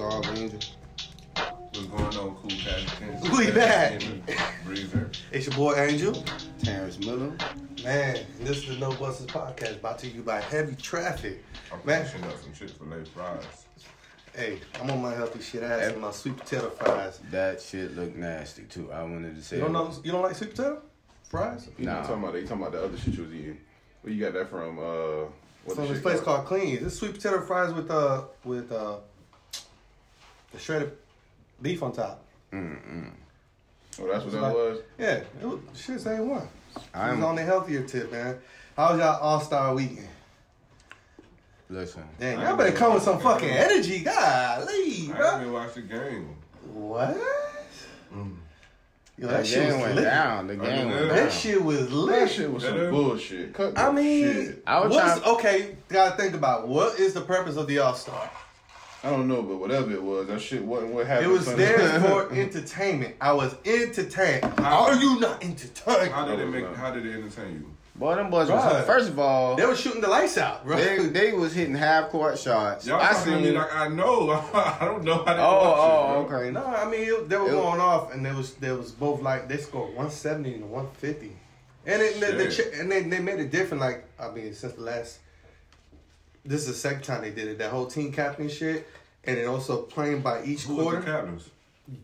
all, Angel? What's going on, cool cat? We back. Breezer. It's your boy Angel. Terrence Miller. Man, this is the No Buses podcast brought to you by Heavy Traffic. I'm Man. finishing up some Chick Fil A fries. Hey, I'm on my healthy shit ass and my sweet potato fries. That shit look nasty too. I wanted to say. You don't know? You don't like sweet potato fries? You Nah. nah. talking about? You talking about the other shit you was eating? Where you got that from? Uh, what From this shit place called Clean. This sweet potato fries with uh with uh the shredded beef on top. Mm-mm. Oh, that's what that like- was. Yeah, it was shit's ain't one. It I'm was on the healthier tip, man. How was y'all All Star weekend? listen. Damn, y'all better come with some fucking energy, golly, I bro. haven't watched the game. What? Mm. Yo, That that shit game was went lit. down. The game yeah. went That down. shit was lit. That shit was some is- bullshit. Cut I mean, shit. I was what's, trying- okay, gotta think about what is the purpose of the All Star? I don't know, but whatever it was, that shit wasn't what happened. It was there for entertainment. I was entertained. Are you not entertained? How did it make? How did it entertain you? Boy, them boys was first of all, They were shooting the lights out, bro. they they was hitting half court shots. Y'all I talking to me seen. like I know. I don't know how they Oh, watch oh, it, bro. okay. no, I mean it, they were It- going off, and there was there was both like they scored 170 and 150, and it, the, the, and they, they made it different. Like I mean, since the last, this is the second time they did it. That whole team captain shit, and then also playing by each Who was quarter. the captains?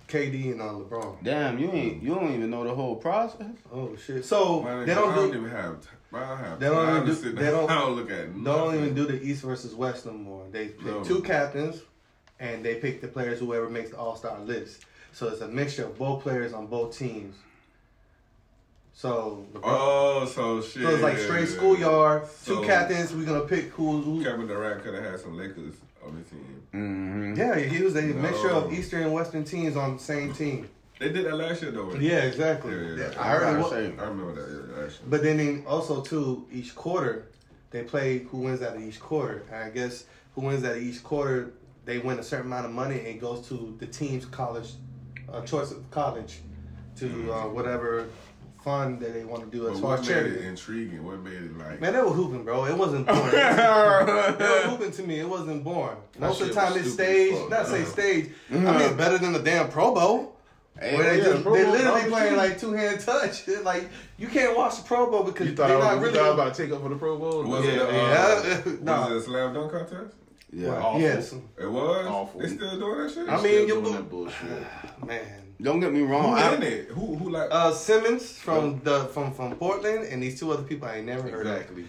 KD and uh, LeBron. Damn, you ain't you don't even know the whole process. Oh shit! So Man, they don't don't do even have. t- I don't have. They don't time even to do- sit they down don't- look at. They don't even do the East versus West no more. They pick No. two captains, and they pick the players whoever makes the All Star list. So it's a mixture of both players on both teams. So LeBron, Oh, so shit. so it's like straight yeah. schoolyard. So- two captains. We're gonna pick who. who Kevin Durant could have had some Lakers on the team. Mm-hmm. yeah, he was a mixture of Eastern and Western teams on the same team. They did that last year though. Yeah, exactly. Yeah, yeah, yeah. I heard it. I remember that. Yeah, actually. But then they also too each quarter they play who wins out of each quarter. And I guess who wins out of each quarter they win a certain amount of money and it goes to the team's college uh, choice of college to uh, whatever fund that they want to do as But far what as made it charity. intriguing? What made it like? Man, they were hooping, bro. It wasn't boring. they were hooping to me. It wasn't boring. Most of the time was it's stupid stage. Fuck, not say stage. I mean, better than the damn Pro Bowl. Hey, Where they yeah, just Pro they literally numbers playing like two hand touch. like you can't watch the Pro Bowl because You thought they're I not was, really. you thought about to take up for the Pro Bowl? Was yeah, it, uh, yeah. Was it a slam dunk contest? yeah. Awful. Yes, It was. Awful. They still doing that shit. I mean, Still you- doing that bullshit. man. Don't get me wrong. I- in it? Who who like? Uh, Simons from the from from Portland and these two other people I ain't never heard of. Exactly.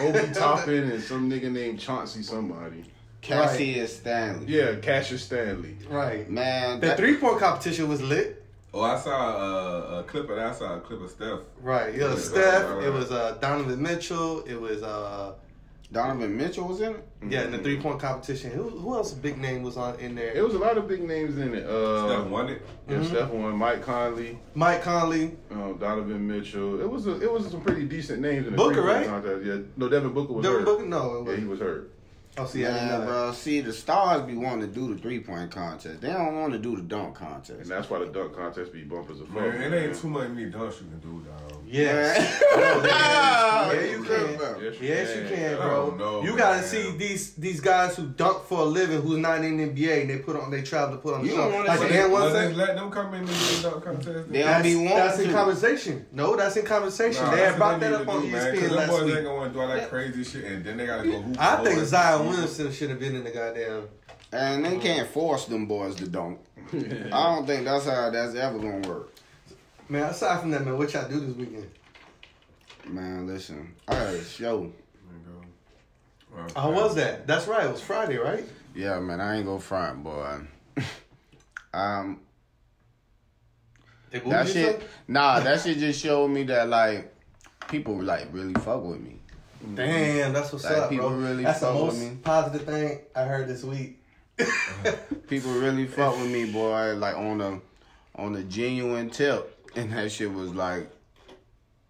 Obi Toppin and some nigga named Chauncey somebody. Cassius Stanley. Yeah, Cassius Stanley. Right. Man, The that- three point competition was lit. oh, I saw uh, a clip of that. I saw a clip of Steph. Right. It was Yeah, Steph. right, right, It was uh, Donovan Mitchell. It was uh Donovan Mitchell was in it. yeah in the three point competition. Who who else big name was on in there? It was a lot of big names in it. Uh, Steph won it. Yeah, Mhm. Steph won. Mike Conley, Mike Conley. um, Donovan Mitchell. It was a, it was some pretty decent names in the Booker, three-point right? Contest. Yeah, no, Devin Booker was Devin hurt. Booker. No, it Yeah, he was hurt. Oh, see, I didn't know bro, see the stars be wanting to do the three point contest. They don't want to do the dunk contest. And contest. that's why the dunk contest be bumpers of fuck. Man, it ain't too many dunks you can do, dog. Yes. yeah, Yeah, you can. Yes, Yes, you can, bro. know, you gotta man. see these these guys who dunk for a living, who's not in the NBA, and they put on, they travel to put on the You show. don't wanna Like see- the one then let them come in and the dunk contest. They that's, don't be wanting that's in conversation. No, that's in conversation. Nah, they that's had brought what they that need up on do, man, 'cause ESPN them last boys week. ain't gonna want to do all that crazy shit, and then they gotta go hoop. I think it. Zion Williamson should have been in the goddamn. And they can't force them boys to dunk. I don't think that's how that's ever gonna work. Man, aside from that, man, what y'all do this weekend? Man, listen, All right, had a show. There you go. Well, How was that? That's right. It was Friday, right? Yeah, man, I ain't go front, boy. um, that shit, something? nah, that shit just showed me that like people like really fuck with me. Damn, that's what's Like, up, people bro. really that's the fuck with most me. positive thing I heard this week. People really fuck with me, boy. Like on a on a genuine tip, and that shit was like,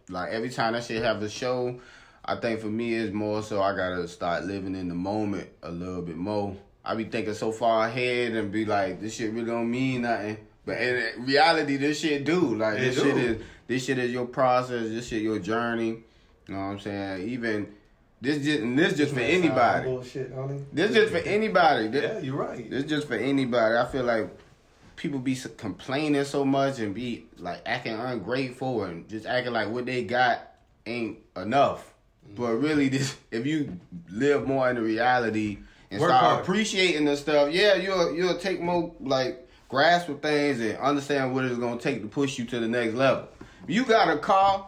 like every time that shit have a show, I think for me it's more so I gotta start living in the moment a little bit more. I be thinking so far ahead and be like, this shit really don't mean nothing. But in reality, this shit do. Like It this do. shit is this shit is your process. This shit your journey. You know what I'm saying? Even This just and this just for anybody. Bullshit, homie. This just for anybody. This, Yeah, you're right. this just for anybody. I feel like people be complaining so much and be like acting ungrateful and just acting like what they got ain't enough. Mm-hmm. But really, this if you live more in the reality and Work start hard. appreciating the stuff, yeah, you'll you'll take more like grasp of things and understand what it's gonna take to push you to the next level. You got a car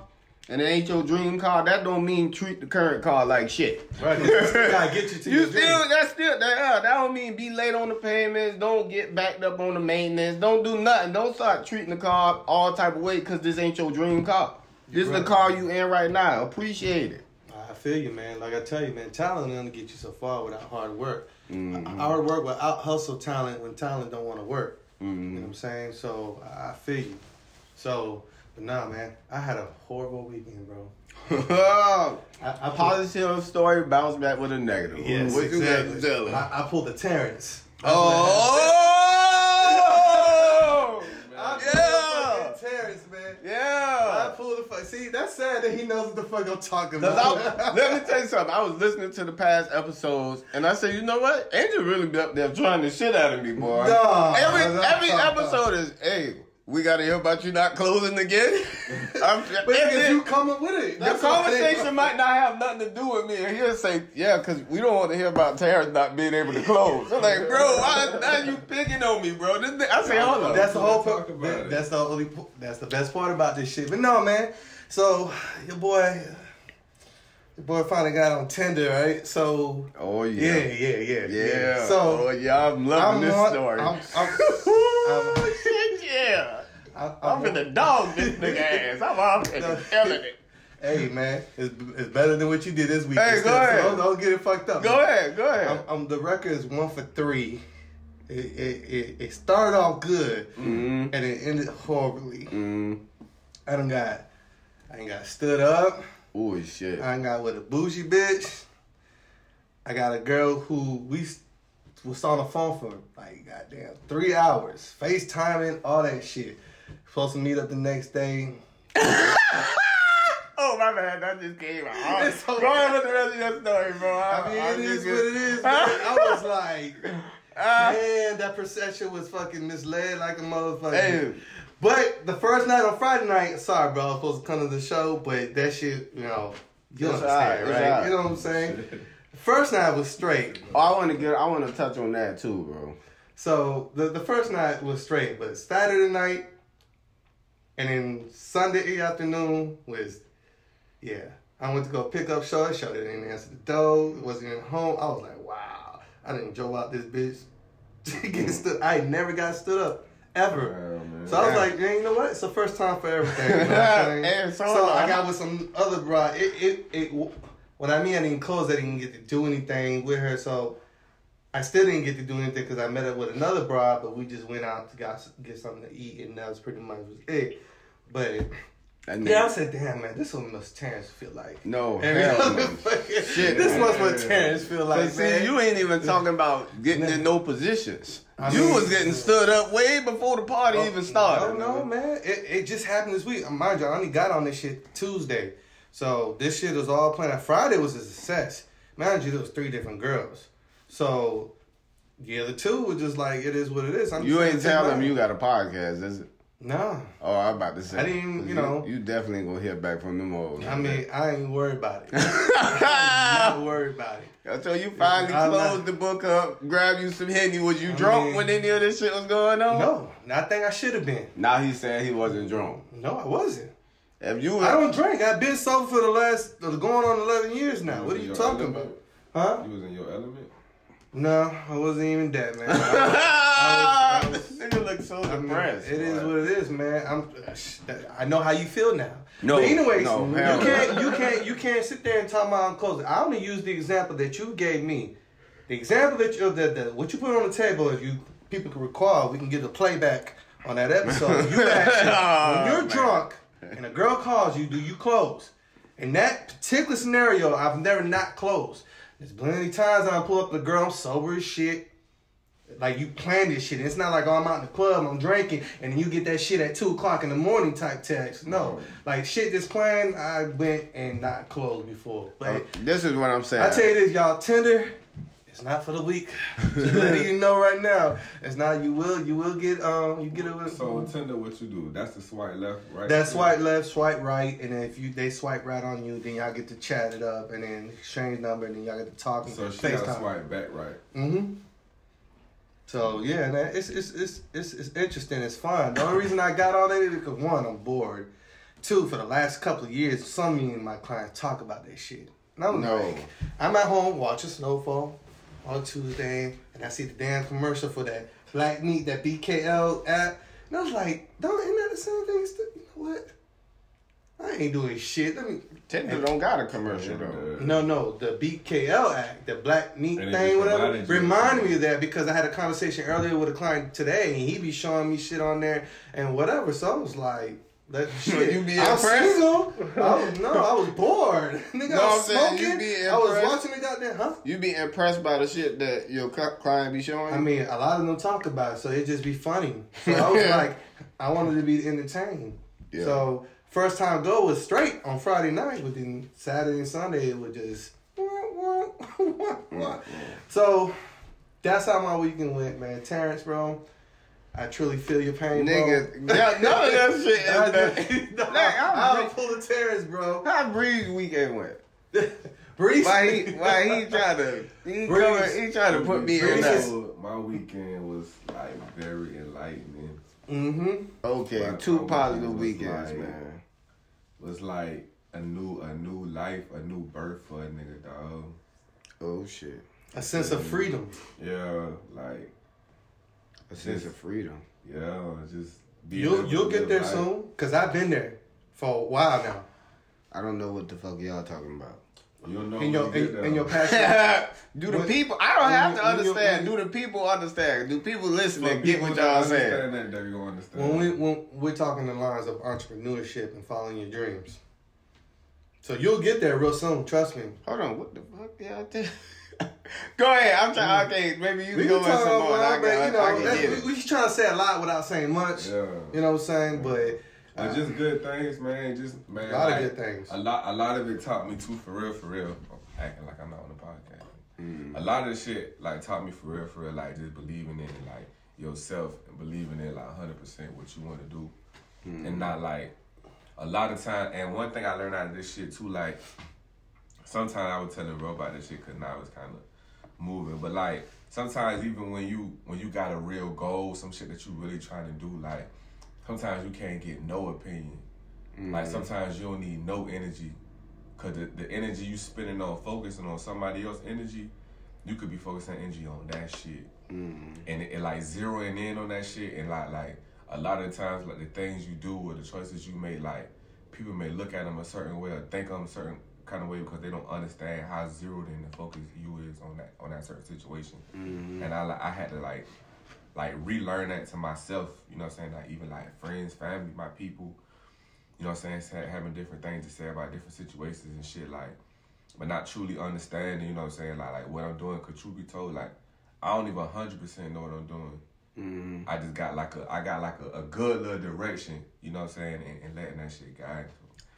and it ain't your dream car, that don't mean treat the current car like shit. Right, you gotta get you to You still dream. that's still that uh, that don't mean be late on the payments. Don't get backed up on the maintenance. Don't do nothing. Don't start treating the car all type of way because this ain't your dream car. This is the car you in right now. Appreciate it. I feel you, man. Like I tell you, man, talent doesn't get you so far without hard work. Mm-hmm. Hard work without hustle talent when talent don't want to work. You Mm-hmm. know what I'm saying? So I feel you. So, but nah, man, I had a horrible weekend, bro. I, I Positive story bounce back with a negative. Yes, what exactly. you got to tell? I, I pulled the Terrence. Oh, yeah, Terrence, man. Yeah, I pulled the fuck. See, that's sad that he knows what the fuck I'm talking about. I- let me tell you something. I was listening to the past episodes, and I said, you know what? Angel really be up there trying the shit out of me, boy. Nah, every nah. every episode is, hey, we got to hear about you not closing again. I'm, but and because then you coming with it. the That's what conversation might not have nothing to do with me, and he'll say, yeah, because we don't want to hear about Terrence not being able to close. I'm like, bro, why now you picking on me, bro? This, I say, hold on. That's the whole. Talk part. about it. That's the only. That's the best part about this shit. But no, man. So your boy, your boy finally got on Tinder, right? So oh yeah, yeah. yeah, yeah, Yeah. So oh yeah, I'm loving I'm this on- story. I'm- I'm- oh, Ooh, shit, yeah. I'm, I'm I'm, finna dog this nigga ass. I'm out finna killing it. Hey man, it's, it's better than what you did this week. Hey, Still, go so ahead. Don't, don't get it fucked up. Go man. ahead, go ahead. I'm, I'm, the record is one for three. It, it, it, it started off good mm and it ended horribly. mm. I done got, I ain't got stood up. Oh shit. I ain't got with a bougie bitch. I got a girl who we was on the phone for like goddamn three hours, FaceTiming, all that shit. Supposed to meet up the next day. Oh my bad, that just came out. It's. Go ahead with the rest of your story, bro. I mean, I'm it is just what it is. Man. I was like, Ah, man, that perception was fucking misled like a motherfucker. hey, But the first night on Friday night, sorry, bro, I was supposed to come to the show, but that shit, you know, you It's understand, alright, it's right? You know what I'm saying? First night was straight. oh, I want to get. I want to touch on that too, bro. So the the first night was straight, but Saturday night and then Sunday afternoon was yeah. I went to go pick up Shorty. Shorty didn't answer the door. Wasn't even home. I was like, wow. I didn't drove out this bitch. Get stood. I never got stood up ever. Man. So I was like, man, you know what? It's the first time for everything. You know what I'm saying? And so so I got with some other broad. It, it, it, when I mean I didn't close, I didn't get to do anything with her. So I still didn't get to do anything because I met up with another broad, but we just went out to got, get something to eat, and that was pretty much was it. But That yeah, I said, damn man, this is what must Terrence feel like. No, Every hell no. Shit, this man. must what Terrence feel like, But see, man. you ain't even talking about getting in no positions. I you mean- was getting stood up way before the party oh, even started. Oh, no, no, man. It, it just happened this week. Mind you, I only got on this shit Tuesday. So this shit was all planned. Friday was a success. Mind you, there was three different girls. So yeah, the other two were just like, it is what it is. I'm You ain't telling them you got a podcast, is it? No. Oh, I'm about to say. I didn't, you know. You definitely gonna hear back from them all. I mean, I ain't worried about it. I'm not worried about it. Until you finally I'm not- closed the book up, grab you some Henny. Was you drunk mean- when any of this shit was going on? No, I think I should have been. Now he said he wasn't drunk. No, I wasn't. If you, I don't drink. I've been sober for the last, going on 11 years now. What are you talking element? about? Huh? You was in your element. No, I wasn't even that, man. I was- I was- nigga look so I mean, depressed. it is what it is, man. I'm. I know how you feel now. No, but anyways, no, you can't. You can't. You can't sit there and talk about I'm closing. I only use the example that you gave me. The example that you that, that what you put on the table. If you people can recall, we can get a playback on that episode. You asked Oh, when you're man. drunk and a girl calls you, do you close? In that particular scenario, I've never not closed. There's plenty of times I pull up the girl, I'm sober as shit. Like you plan this shit. It's not like oh, I'm out in the club, I'm drinking, and you get that shit at two o'clock in the morning type text. No, like shit just planned. I went and not closed before. But This is what I'm saying. I tell you this, y'all, Tinder, it's not for the weak. Just letting you know right now. It's not. You will. You will get. Um. You get it. So Tinder, what you do? That's the swipe left, right? That swipe left, swipe right, and then if you they swipe right on you, then y'all get to chat it up, and then exchange number, and then y'all get to talk and So she got to swipe back, right? Mm-hmm. So yeah, man, it's, it's it's it's it's interesting. It's fun. The only reason I got on it is because one, I'm bored. Two, for the last couple of years, some of me and my clients talk about that shit. And I'm No. like, I'm at home watching Snowfall on Tuesday, and I see the damn commercial for that Black Meat, that BKL app, and I was like, don't isn't that the same thing? Still, you know what? I ain't doing shit. Let me. Tinder don't got a commercial though. No, no, the BKL Act, the Black Meat And thing, whatever, reminded you of reminded something. me of that because I had a conversation earlier with a client today, and he be showing me shit on there and whatever. So I was like, "That shit." You be I'm impressed? single. I was no, I was bored. Nigga, No, I I'm was you smoking. I was watching the goddamn, huh? You be impressed by the shit that your cl- client be showing. I mean, a lot of them talk about it, so it just be funny. So I was like, I wanted to be entertained. Yeah. So first time go was straight on Friday night, but then Saturday and Sunday it was just. Mm, mm. So that's how my weekend went, man. Terrence, bro, I truly feel your pain, nigga, bro. yeah, none of that shit. I, Is no, Nigga, I'm I'm re- full of Terrence, bro. How Breeze weekend went? Breeze, Why he? Why he trying to? He, Breeze. coming, he trying to put me in Breeze that. is- My weekend was like very enlightening. Mm-hmm. Okay, My- two my positive weekend weekends, like- man. Was like a new a new life, a new birth for a nigga, dog. Oh shit, A sense of freedom. Yeah, like a sense of freedom. yeah, just being You'll you'll get there life. soon, cause I've been there for a while now. I don't know what the fuck y'all talking about. You don't know In your when you in, there. in your passion. do the What- people? I don't have to when you- when you- understand. Do the people understand? Do people For listening get what y'all saying? That, they gonna understand. when we when we're talking the lines of entrepreneurship and following your dreams. So you'll get there real soon, trust me. Hold on, what the fuck y'all tell? Go ahead. I'm trying. Okay, maybe you We can can go in talk some about more. I but you know, I can that's- get we, we just trying to say a lot without saying much. yeah. You know what I'm saying? But But just good things, man. Just man, a lot like, of good things. A lot, a lot of it taught me too, for real, for real. I'm acting like I'm not on the podcast. Mm. A lot of the shit like taught me for real, for real, like just believing in like yourself and believing in like 100 percent what you want to do, Mm. and not like a lot of time. And one thing I learned out of this shit too, like sometimes I was telling bro about this shit because now it's kind of moving, but like sometimes even when you when you got a real goal, some shit that you really trying to do, like sometimes you can't get no opinion. Like mm. sometimes you don't need no energy, cause the, the energy you spending on focusing on somebody else energy, you could be focusing energy on that shit, mm. and it, it like zeroing in on that shit, and like like a lot of times like the things you do or the choices you make, like people may look at them a certain way or think of them a certain kind of way because they don't understand how zeroed in the focus you is on that on that certain situation, and I like I had to like like relearn that to myself. You know what I'm saying? Like even like friends, family, my people. You know what I'm saying? Having different things to say about different situations and shit like, but not truly understanding. You know what I'm saying? Like like what I'm doing. Cause truth be told, like I don't even hundred percent know what I'm doing. Mm-hmm. I just got like a I got like a, a good little direction. You know what I'm saying? And, and letting that shit guide.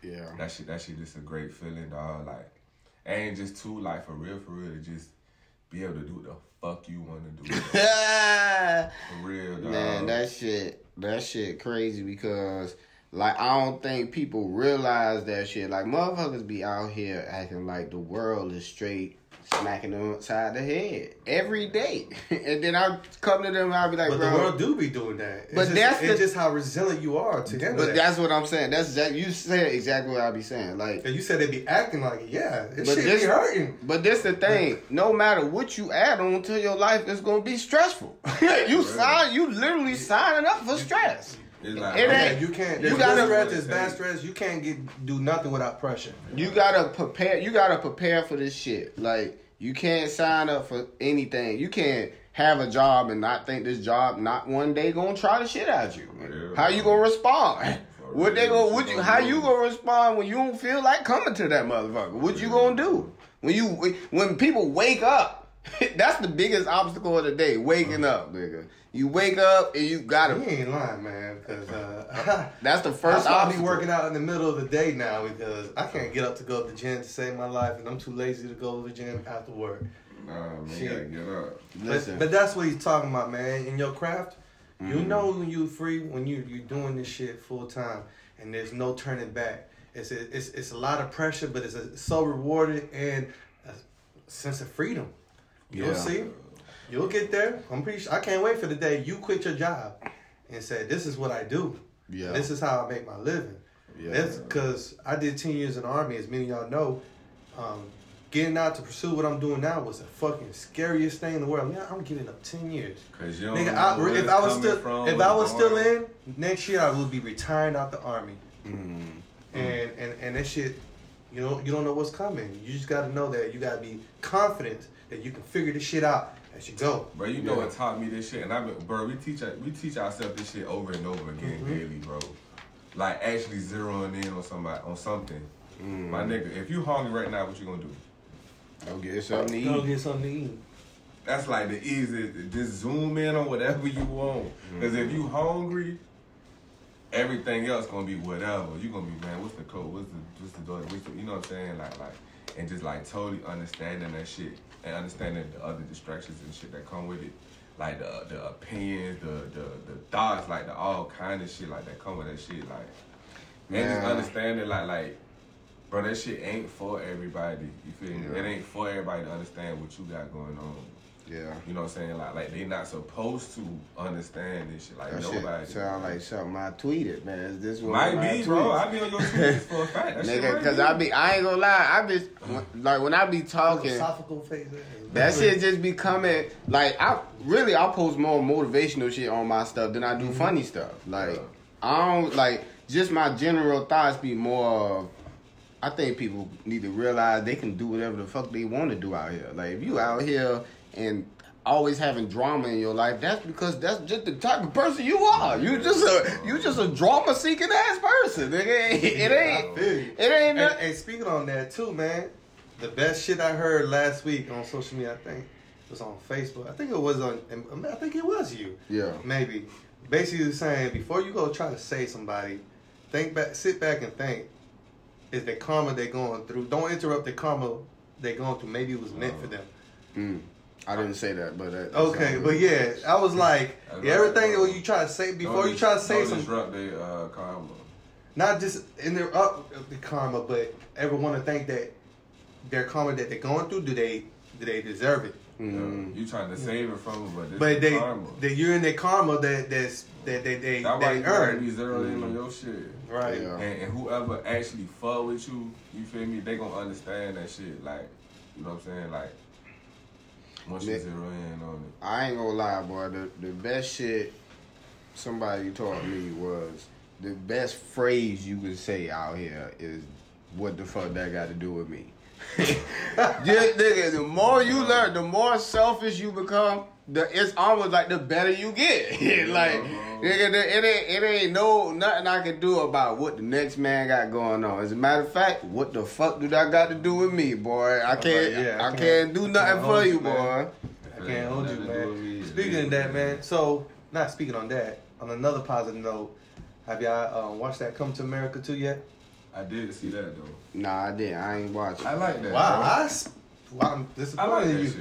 Yeah. That shit that shit just a great feeling, dog. Like, and just too like for real, for real to just be able to do what the fuck you want to do. For real, dog. Man, that shit, that shit crazy because like I don't think people realize that shit. Like motherfuckers be out here acting like the world is straight smacking them upside the head every day, and then I come to them and I be like, But bro. the world do be doing that. It's But just, that's it's the- just how resilient you are to but that. that's what I'm saying. That's exact. You said exactly what I be saying. Like, And you said they be acting like it. Yeah, it But shit this- be hurting. But this the thing. No matter what you add on to your life, it's gonna be stressful. you sign. You literally signing up for stress. It's like, It Yeah, ain't- you can't. you gotta- good stress. There's bad stress. You can't get do nothing without pressure. You gotta prepare. You gotta prepare for this shit. Like you can't sign up for anything. You can't have a job and not think this job not one day gonna try the shit at you. real. How you gonna respond? What they gonna? What What you you? How you gonna respond when you don't feel like coming to that motherfucker? What you gonna do when you when people wake up That's the biggest obstacle of the day. Waking up, nigga. You wake up and you You gotta. He ain't lying, man, because uh, That's the first why I be working out in the middle of the day now because I can't get up to go to the gym to save my life, and I'm too lazy to go to the gym after work. Nah, man, you gotta get up. Listen, But, but that's what he's talking about, man. In your craft, you Mhm. know when you're free, when you you doing this shit full time, and there's no turning back. It's a, it's it's a lot of pressure, but it's a, so rewarding and a sense of freedom. You'll Yeah. see. You'll get there. I'm pretty sure. I can't wait for the day you quit your job and say, "This is what I do. yeah, This is how I make my living." yeah. That's because I did 10 years in the Army, as many of y'all know. Um, getting out to pursue what I'm doing now was the fucking scariest thing in the world. Man, I'm giving up 10 years. Cause you Nigga, I, if I was still if I was still in, next year I would be retiring out the Army. Mm. And, and, and that shit, you know, you don't know what's coming. You just got to know that you got to be confident that you can figure this shit out as you go. Bro, you know Yeah. what taught me this shit, and I've been, bro, we teach we teach ourselves this shit over and over again Mhm. daily, bro. Like actually zeroing in on somebody on something. Mm. My nigga, if you hungry right now, what you gonna do? Go get something to eat. Go get something to eat. That's like the easiest. Just zoom in on whatever you want. Because if you hungry, everything else gonna be whatever. You gonna be man. What's the code? What's the what's the door? What's the, you know what I'm saying? Like like and just like totally understanding that shit and understanding the other distractions and shit that come with it. Like the the opinions, the the the thoughts, like the all kind of shit like that come with that shit. Like and just Man. understanding like like. Bro, that shit ain't for everybody. You feel me? Yeah. It ain't for everybody to understand what you got going on. Yeah. You know what I'm saying? Like, like they not supposed to understand this shit. Like That nobody. shit sound like something I tweeted, man. Is this what Might my be, bro. tweets? I be on your tweets for a fact. That Nigga, cause. I be, I ain't gonna lie, I be, like when I be talking, Philosophical face. that shit just be coming, like I, really I post more motivational shit on my stuff than I do mm-hmm. funny stuff. Like, Yeah. I don't, like, just my general thoughts be more of, I think people need to realize they can do whatever the fuck they want to do out here. Like, if you out here and always having drama in your life, that's because that's just the type of person you are. You just a you just a drama seeking ass person. It, it ain't I feel you. it ain't And, nothing. and speaking on that too, man, the best shit I heard last week on social media, I think, was on Facebook. I think it was on. I think it was you. Yeah. Maybe. Basically saying before you go try to say somebody, think back, sit back and think. Is the karma they're going through? Don't interrupt the karma they're going through. Maybe it was meant for them. Mm. I didn't say that, but that, that Okay, but good. yeah, I was like, yeah, everything when you try to say before you try to say don't something, disrupt their uh, karma. not just interrupt the karma, but ever want to think that their karma that they're going through, do they do they deserve it? Mm. You trying to save it from them, but this But is they, karma. that you're in their karma that that's that they they, That's why they you gotta be earn, zeroed in on your shit. right? Yeah. And, and whoever actually fuck with you, you feel me? They gonna understand that shit. Like, you know what I'm saying? Like, once you zero in on it. I ain't gonna lie, boy. The the best shit somebody taught me was the best phrase you could say out here is what the fuck that got to do with me. Just, nigga, the more you learn, the more selfish you become. The it's almost like the better you get. like nigga, the, it ain't it ain't no nothing I can do about what the next man got going on. As a matter of fact, what the fuck do that got to do with me, boy? I can't yeah, I I, can't- can't, do nothing can't for you, you, man. boy. I can't hold you, Nothing to do with man. Speaking of that, man. So not speaking on that. On another positive note, have y'all uh, watched that Come to America too yet? I did see that though. Nah, I didn't. I ain't watching. I like that. Wow, bro. I, s- wow, I'm I disappointed like in that you. shit.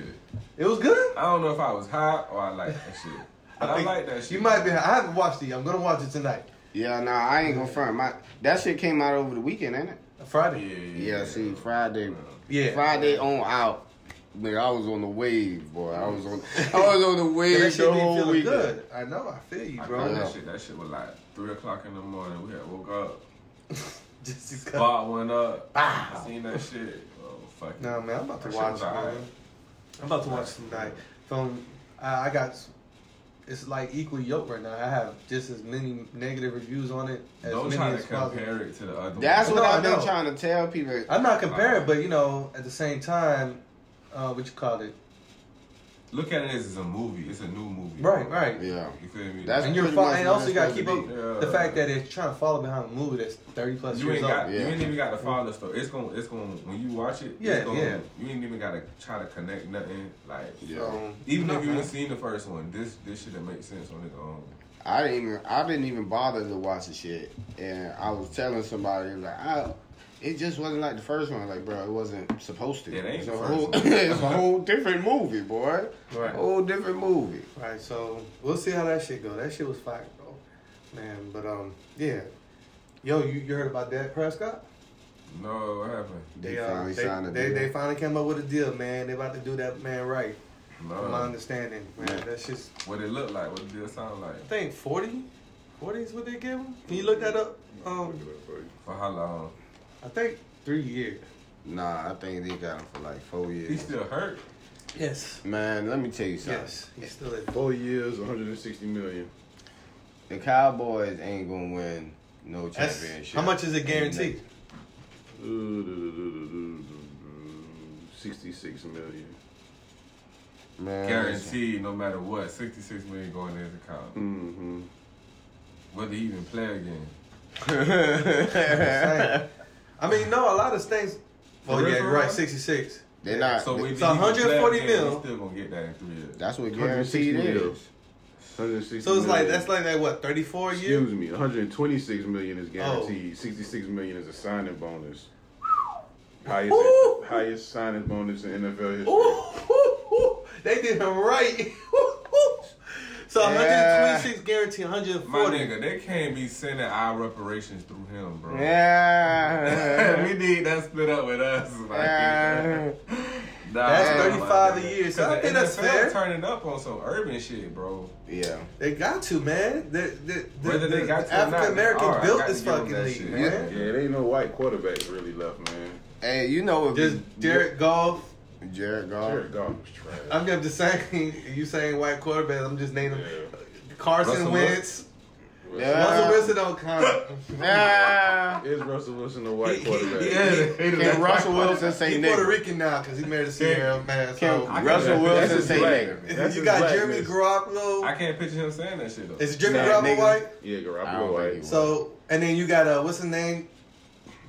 It was good. I don't know if I was high or I like that shit. But I, like that shit. You might be. I haven't watched it. I'm gonna watch it tonight. Yeah, nah, I ain't gonna front. My that shit came out over the weekend, ain't it? Friday. Yeah, Yeah, see, Friday, Yeah. Friday on out. Nigga, I was on the wave, boy. I was on, I was on the wave that shit the whole feeling weekend. good. I know. I feel you, bro. caught Yeah. that shit. That shit was like three o'clock in the morning. We had woke up, Just to cut. spot went up. Ah. I seen that shit. Oh fuck. it. No, man, I'm about to That shit watch was it, alright. man. I'm about to watch tonight. From I, I got, it's like equally yoked right now. I have just as many negative reviews on it as Don't many try to as positive. compare it to the other. That's one. what No, I I've been know. trying to tell people. I'm not comparing, but you know, at the same time, uh, what you call it? Look at it as it's a movie. It's a new movie. Right, right. Yeah. You feel me? That's And you're pretty fo- and also you gotta keep up be. the fact that they're trying to follow behind a movie that's thirty plus You years ain't got. old. You ain't even got to follow the story. It's gonna. It's gonna. When you watch it. Yeah, it's gonna, yeah. You ain't even gotta try to connect nothing. Like. Yeah. So, Even no, if you man. ain't seen the first one, this this should have made sense on its own. I didn't even I didn't even bother to watch the shit, and I was telling somebody like I. It just wasn't like the first one, like bro. It wasn't supposed to. It ain't it's the a first whole, one. it's a whole different movie, boy. Right. Whole different movie. Right, so we'll see how that shit go. That shit was fire, bro. Man, but um, yeah. Yo, you, you heard about Dak Prescott? No, what happened? They, uh, finally they, signed a they, deal. they finally came up with a deal, man. They about to do that man right. From my understanding, man. That's just What it looked like? What did it sound like? I think 40? 40 is what they give him? Can you look that up? Um, For how long? I think three years. Nah, I think they got him for like four years. He years. still hurt. Yes. Man, let me tell you something. Yes. He's still at Four years, 160 million. The Cowboys ain't gonna win no That's, championship. how much is it guaranteed? 66 million. Man, Guaranteed, no matter what, sixty-six million going in his account. Mm-hmm. Whether he even play again. Same. I mean, no, a lot of states. Oh, yeah, you're right, 66. They're not. So, we So 140 mil. Still gonna get that in three years. that's what 160 guaranteed is. 160 So it's like, that's like that, what, 34 years? Excuse me, 126 million is Oh. guaranteed. 66 million is a signing bonus. Highest Woo! highest signing bonus in NFL history. Ooh, ooh, ooh. They did him right. so Yeah. 126 guarantee, My 140. nigga, they can't be sending our reparations through him, bro. Yeah. we need that split up with us. Like, Yeah. Nah, That's 35 a nigga. year, so I 'Cause think that's fair. turning up on some urban shit, bro. yeah. They got to, man. The, the, the, Whether they the got to African Americans built this fucking league, shit. man. Yeah, there ain't no white quarterbacks really left, man. Hey, you know if Just Jared Goff. Jared Goff. Jared Goff was trash. I'm just saying, you saying white quarterback, I'm just naming Yeah. Carson Russell Wentz. Yeah. Russell Wilson don't count. Yeah. Is Russell Wilson a white He- quarterback? he- Can Russell Wilson say He's Puerto? Rican now because he married a Ciara man. Can So I Russell can't- Wilson say his nigga? You got. Jeremy Garoppolo. I can't picture him saying that shit though. Is Jeremy Nah, Garoppolo nigga. white? Yeah, I don't Garoppolo white. So and then you got uh, what's his name?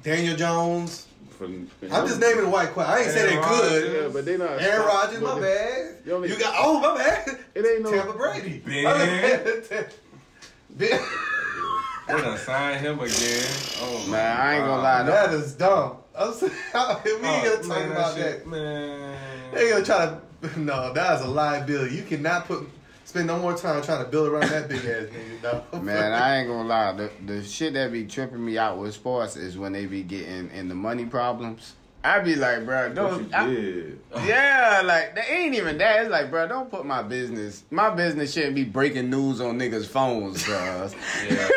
Daniel Jones. For, I'm just naming white. Qu- I ain't say Aaron they good. Yeah, but they not. Aaron Rodgers, my but bad. You only- You got oh my bad. It ain't no. Tampa Brady. Ben. My bad. Ben. They done signed him again. Oh my Man, I ain't gonna God. lie. That is dumb. I'm saying, we oh, ain't gonna Oh, talk man, about shit, that. man. They gonna try to. No, that is a liability. You cannot put spend no more time trying to build around that big ass nigga. No. Man, I ain't gonna lie. The the shit that be tripping me out with sports is when they be getting in the money problems. I be like, bro, don't. you I- yeah, like they ain't even that. It's like, bro, don't put my business. My business shouldn't be breaking news on niggas' phones, cuz. Yeah,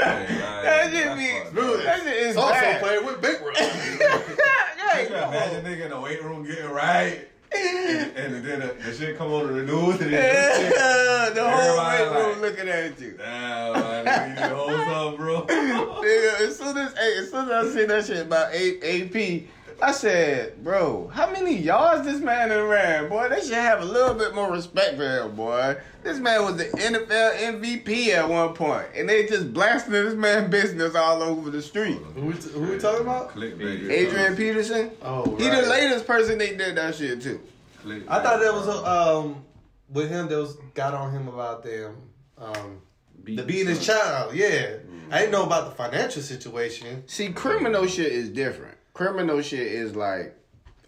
that shit that's be. fucked up. That shit is also bad. playing with Big Room. Yeah, You imagine nigga in the weight room getting right, and, and then the, the shit come on the news, and then Yeah, the whole weight room like- looking at you. Damn, man, you to hold up, bro. Nigga, as soon as hey, as soon as I seen that shit about A- AP, I said, bro, how many yards this man done ran, boy? They should have a little bit more respect for him, boy. This man was the NFL MVP at one point, and they just blasting this man business all over the street. who, we t- who we talking about? Clickbait. Adrian Peterson, Oh, he the right. latest person they did that shit to. Clickbait, I thought that was um with him. That was got on him about them um the beating his child. Yeah, I didn't know about the financial situation. See, criminal shit is different. Criminal shit is like.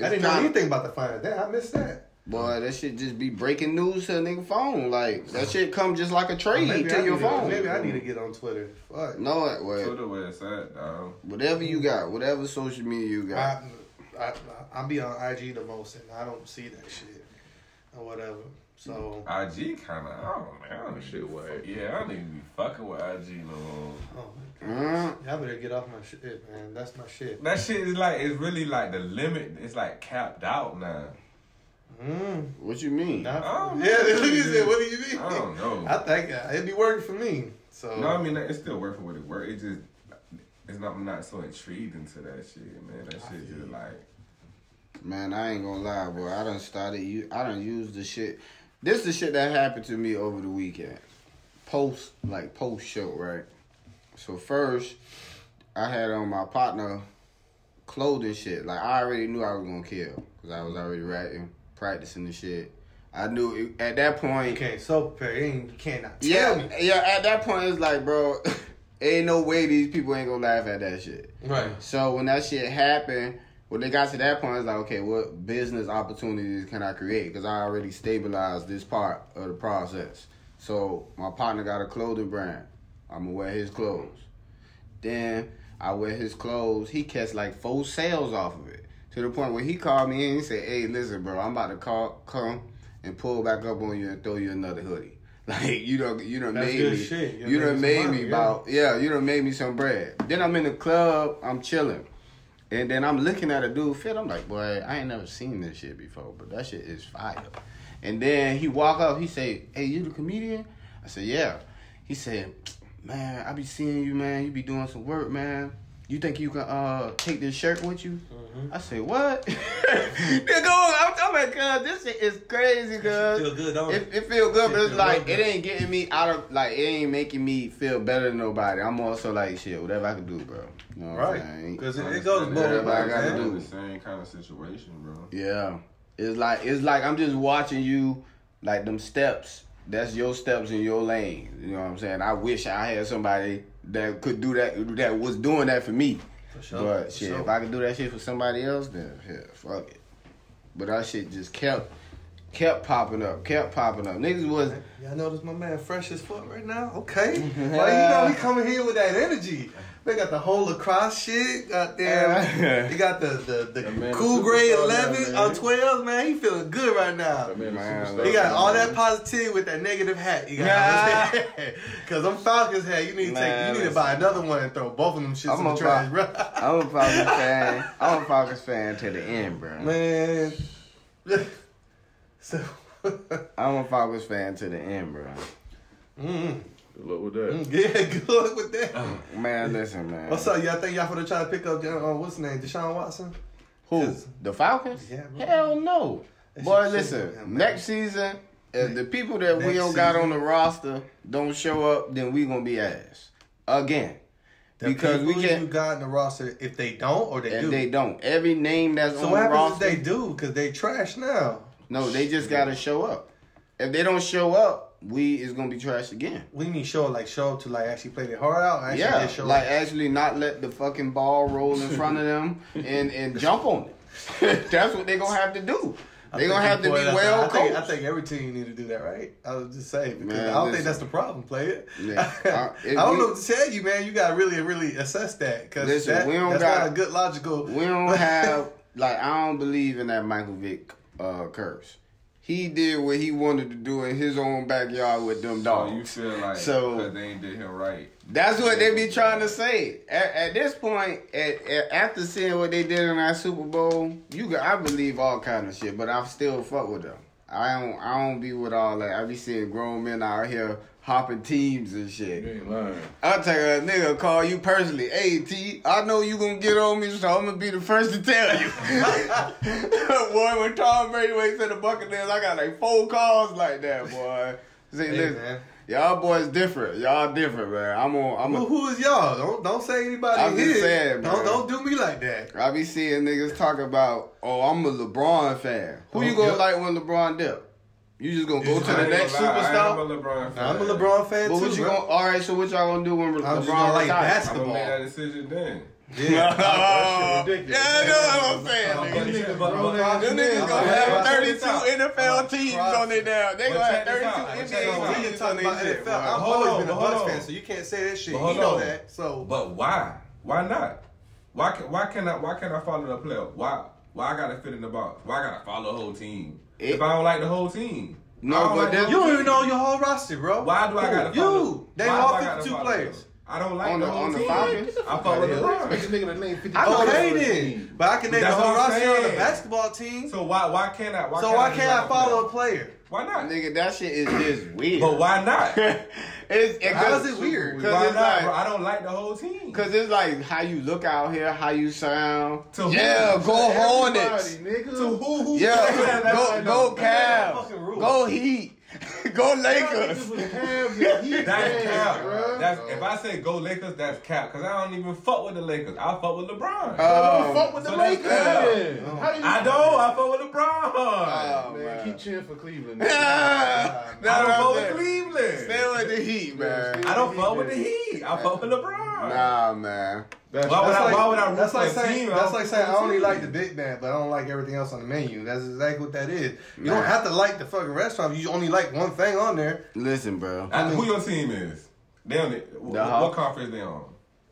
I didn't know anything about the finance. Damn, I missed that. Boy, that shit just be breaking news to a nigga phone. Like that shit come just like a trade Maybe I to your need to- phone. maybe I need to get on Twitter. Fuck. No, it- well, Twitter where it's at, dog. whatever you got, whatever social media you got. I, I, I be on IG the most, and I don't see that shit or whatever. So, IG kind of, I don't know, man. I don't shit whack. Yeah, I don't even be fucking with IG no more. oh my Mm. y'all better get off my shit, man. That's my shit. That shit is like, it's really like the limit, it's like capped out now. Mm. What you mean? Not, I don't know. yeah, look at that. What do you mean? I don't know. I think uh, it'd be working for me. So, No, I mean, it's still working with it work. It just, it's not, I'm not so intrigued into that shit, man. That shit just like, Man, I ain't gonna lie, boy. I done started. You, I done used the shit. this is the shit that happened to me over the weekend. Post like post show, right? So first, I had on my partner clothing shit. Like I already knew I was gonna kill because I was already rapping, practicing the shit. I knew it, at that point. You can't so prepare. You cannot tell Yeah, me. yeah. At that point, it's like, bro, ain't no way these people ain't gonna laugh at that shit. Right. So when that shit happened, when they got to that point, it's like, okay, what business opportunities can I create? Because I already stabilized this part of the process. So my partner got a clothing brand. I'm gonna wear his clothes. Then I wear his clothes. He catch like four sales off of it. To the point where he called me in. He said, "Hey, listen, bro, I'm about to call, come and pull back up on you and throw you another hoodie. Like you don't, you don't made me. shit. You done made some me money, about yeah. You done made me some bread. Then I'm in the club. I'm chilling. And then I'm looking at a dude fit. I'm like, boy, I ain't never seen this shit before, but that shit is fire. And then he walk up. He say, "Hey, you the comedian?" I said, "Yeah." He said, "Man, I be seeing you, man. You be doing some work, man. You think you can uh take this shirt with you?" I said, "What?" Nigga, I'm, I'm like, "Cuz this shit is crazy, cuz." Feel good, don't It, it? it feel good, but It it's feel like real it ain't getting me out of like it ain't making me feel better than nobody. I'm also like shit, whatever I can do, bro. You know what Right. Because it, it goes both that. ways, I gotta do. the same kind of situation, bro. Yeah. It's like it's like I'm just watching you like them steps. That's your steps in your lane. You know what I'm saying? I wish I had somebody that could do that that was doing that for me. For sure. But for shit, sure. if I could do that shit for somebody else, then yeah, fuck it. But that shit just kept kept popping up, kept popping up. Niggas was Y'all notice my man fresh as fuck right now? Okay. well, you know he coming here with that energy. They got the whole lacrosse shit. Goddamn. They got the the, the That man cool a grade 11 now, or uh, 12, man. He feeling good right now. Man a Man, superstar. He got all that positivity with that negative hat. You got because I'm Falcons hat. You need to take. Man, You need to buy another one and throw both of them shits I'm in the a trash, buy- bro. I'm a Falcons fan. I'm a Falcons fan to the end, bro. Man. So. I'm a Falcons fan to the end, bro. mm, Good luck with that. yeah, good luck with that. Man, listen, man. What's up? Y'all think y'all finna try to pick up uh, what's his name? Deshaun Watson? Who? The Falcons? Yeah, bro. Hell no. That Boy, listen. shit, man. next season, if the people that we don't got on the roster don't show up, then we gonna be ass again. The because we can't. you got in the roster if they don't or they and do. they don't. Every name that's so on what the happens roster. if they do? Because they trash now. No, they just gotta show up. If they don't show up, we is gonna be trashed again. We need show like show up to like actually play their heart out. Actually yeah, show like up. actually not let the fucking ball roll in front of them and and jump on it. That's what they gonna have to do. I They gonna have to be well. I think, I think every team need to do that, right? I was just saying because Man, I don't listen. think that's the problem. Play it. Yeah. I, if don't we- know what to tell you, man. You got to really, really assess that because that, we don't that's got- not a good logical. We don't have like I don't believe in that Michael Vick uh, curse. He did what he wanted to do in his own backyard with them dogs. So you feel like So- they ain't did him right. That's what they be trying to say. At, at this point, at, at, after seeing what they did in that Super Bowl, you got, I believe all kind of shit, but I still fuck with them. I don't I don't be with all that. I be seeing grown men out here hopping teams and shit. You ain't lying. I'll take a nigga call you personally. Hey T, I know you gonna get on me, so I'm gonna be the first to tell you. boy, when Tom Brady went to the Buccaneers, I got like four calls like that, boy. See, Hey, listen, man. y'all boys different. Y'all different, man. I'm on. I'm Who, a, who is y'all? Don't don't say anybody I'm just here. saying, don't don't do me like that. I be seeing niggas talk about, oh, I'm a LeBron fan. Who oh, you Oh, gonna yep. like when LeBron dip? You just gonna go Yeah, to the next gonna I superstar? am a LeBron fan. I'm a LeBron fan But too. what you bro. gonna? All right, so what y'all gonna do when LeBron I'm just gonna like retires? I'm gonna basketball. make that decision then. Yeah. Oh, That shit ridiculous. yeah, I know what I'm saying, Oh, Them niggas gonna have 32. NFL teams on their down. They But gonna have 32 out. NBA Check this out. We can teams on about their shit. NFL. I've always on, been a but Bucks fan, so you can't say that shit. But You know that. So But why? Why not? Why can why can I why can't I follow the player? Why why I gotta fit in the box? Why I gotta follow the whole team? It- if I don't like the whole team. No, but like the this- whole you don't even know your whole roster, bro. Why do I gotta follow? You. They all I gotta 52 players. Them? I don't like On the, the- whole on the team. Falcons? I fuck with LeBron. Make a nigga to name 50 Okay players on the then, but I can name That's the whole roster on the basketball team. So why why can't I? Why So can't why can't I like a follow a player? Why not? Nigga, that shit is just weird. But why not? it's, it, How is it weird? Cause Why it's not, like, bro? I don't like the whole team. Cause it's like how you look out here, how you sound. To who? yeah, go Hornets. Nigga. So who who? Yeah, go go Cavs. Go Heat. go Lakers. was Cavs and Heat That's fans, cap. bruh. That's if I say go Lakers, that's cap. Cause I don't even fuck with the Lakers. I fuck with LeBron. Uh, Don't fuck with the so that's Lakers. cap. then. How you I don't. I fuck with LeBron. Oh, Man, man. keep cheering for Cleveland. Yeah, I that's don't what fuck I'm with saying. Cleveland. Stay with the Heat, man. I don't fuck with the Heat. I fuck with LeBron. Nah, man. That's, Why would That's I- like, why would I root that's for like saying, team? I That's like saying for I a only team. like the Big Mac, but I don't like everything else on the menu. That's exactly what that is. You Man. don't have to like the fucking restaurant. You only like one thing on there. Listen, bro. Uh, who your team is? They on the, what, what conference they on?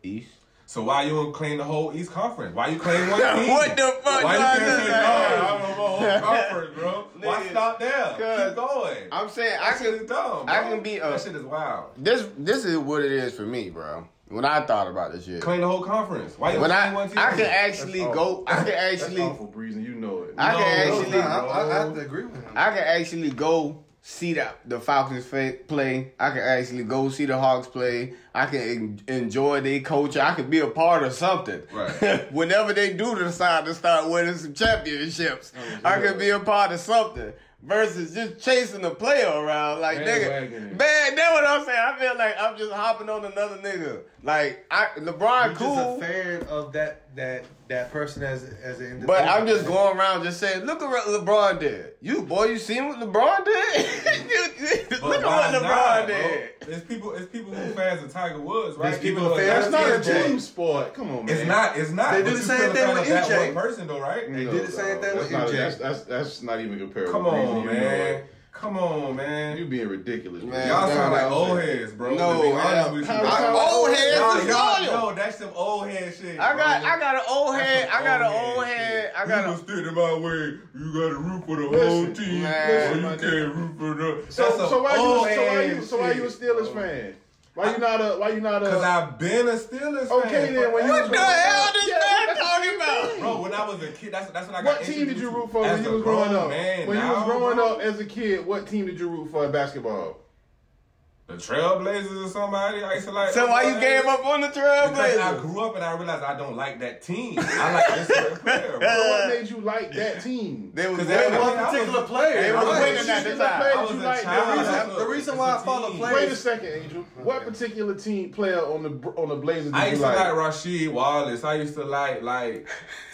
East. So why you don't claim the whole East Conference? Why you claim one team? What the fuck Why you do I can't say do no? that? I'm on the whole conference, bro. Why stop there? cause Keep going. I'm saying I that shit can. is dumb. I bro. can be a- that shit is wild. This this is what it is for me, bro. When I thought about this shit, Claim the whole conference. Why you when I claim one team? I can actually go. I can actually. That's actually. awful, Breeze, and you know it. I No, can no, actually. Nah, I, I, I have to agree with him. I can actually go see the the Falcons play. I can actually go see the Hawks play. I can en- enjoy their culture. I can be a part of something. Right. Whenever they do decide to start winning some championships, Oh, I can be a part of something. Versus just chasing a player around, like Bandwagoning. nigga, man. That's what I'm saying. I feel like I'm just hopping on another nigga. Like I, LeBron, You're cool. just a fan of that that that person as as an individual. But I'm just going around just saying, look at what LeBron did. You boy, you seen what LeBron did? Look at what LeBron not, bro? did. It's people. It's people who fans of Tiger Woods, right? There's people Even fans- That's not a That's team sport. Come on, man. It's not. It's not. They but do you the same thing with of that MJ. one person, though, right? They did the same thing that's with not, MJ. That's, that's, that's not even comparable. Come on, and know man. it. Come on, man. You being ridiculous, Man, Y'all sound like old shit. heads, bro. No, to be honest with you. How- bro. I, old heads Y'all, is y'all, loyal. no, that's some old head shit. I got, bro. I got an old head. I got an Old old head head. I got gonna a. in my way. You got to root for the Listen, whole team. man. or you can't root for the. So, That's so why you so why you so why you a Steelers fan? Why you not a why you not a Cause I've been a Steelers fan. Okay, then, when you What the hell up- this Yeah, man that's the talking about? Bro, when I was a kid, that's that's when I got What team did you root for when you was growing up? Man, when you was growing bro. up as a kid, what team did you root for in basketball? The Trailblazers or somebody. I used to like. So why you oh, gave up on the Trailblazers? Because I grew up and I realized I don't like that team. I like this certain player, So bro. what made you like that team? They was Cause winning. they- one I was- particular player. They was right? winning at the Particular time. players I was you a like, child. the reason- the reason why a I follow team. players- Wait a second, Angel. What particular team player on the on the Blazers did I you used to like? like Rasheed Wallace. I used to like like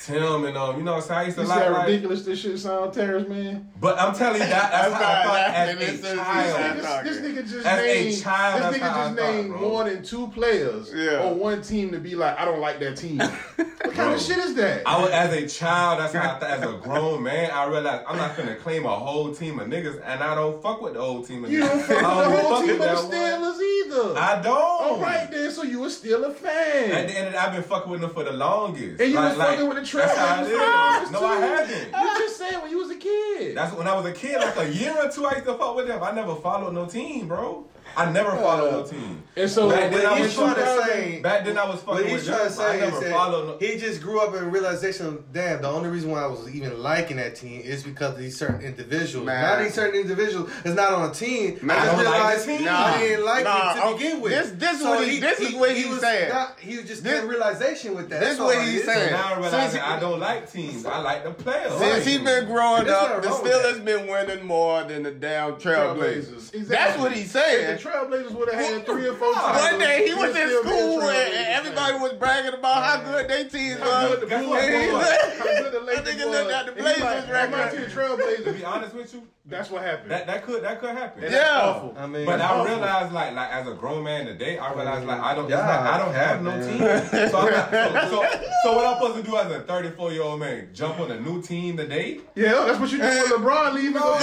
Tim and um, you know what I'm saying? I used to You see like, how like ridiculous this shit sound, Terrence, man? But I'm telling you that that's, That's how I not- thought that- as this a is- child. this Nigga, just As a named child, this nigga just named bro. more than two players Yeah. on one team to be like, I don't like that team. what kind Bro. of shit is that? I was as a child. That's how I thought. As a grown man, I realized I'm not gonna claim a whole team of niggas, and I don't fuck with the whole team of you niggas. don't fuck with the only whole team of with the that one. Steelers either. I don't. All right then, so you were still a fan. At the end of the I've been fucking with them for the longest. And you Like- was like, fucking with the That's how it Trailblazers is. No, I haven't. You just said when you was a kid. That's when I was a kid, like a year or two, I used to fuck with them. I never followed no team, bro. I never followed no team. and so Back then, I was trying to say- Back then, I was What fucking he's with trying to I say is never that followed no. he just grew up in realization. Damn, the only reason why I was even liking that team is because of these certain individuals. Man. Now these certain individuals is not on a team. Man, I I just don't like realized the. I didn't like Nah, it to oh, begin with. this- this what he- this is what he's was saying. Not, he was just This- getting realization with that. this That's what he's is. saying. Now I realize that I don't like teams. I like the players. Since he's been growing up, the wrong with Steelers been winning more than the damn Trailblazers. That's what he's saying. The Trailblazers would have had three or four One titles, One day he was in still school and, and everybody was bragging about how good their teams How was. good the Guess Blue what? And he looked- How good the Lakers nigga was. looked at the Blazers like, record. I'm out to the Trailblazers. be honest with you, That's what happened. that, that could that could happen. And Yeah. awful. I mean, But I awful. realized, like, like as a grown man today, I realized, like, I don't, Yeah, not, I don't have no team. So, I'm not, so, so, so what I'm supposed to do as a 34 year old man? Jump on a new team today? Yeah, that's what you do when LeBron leaves. No, I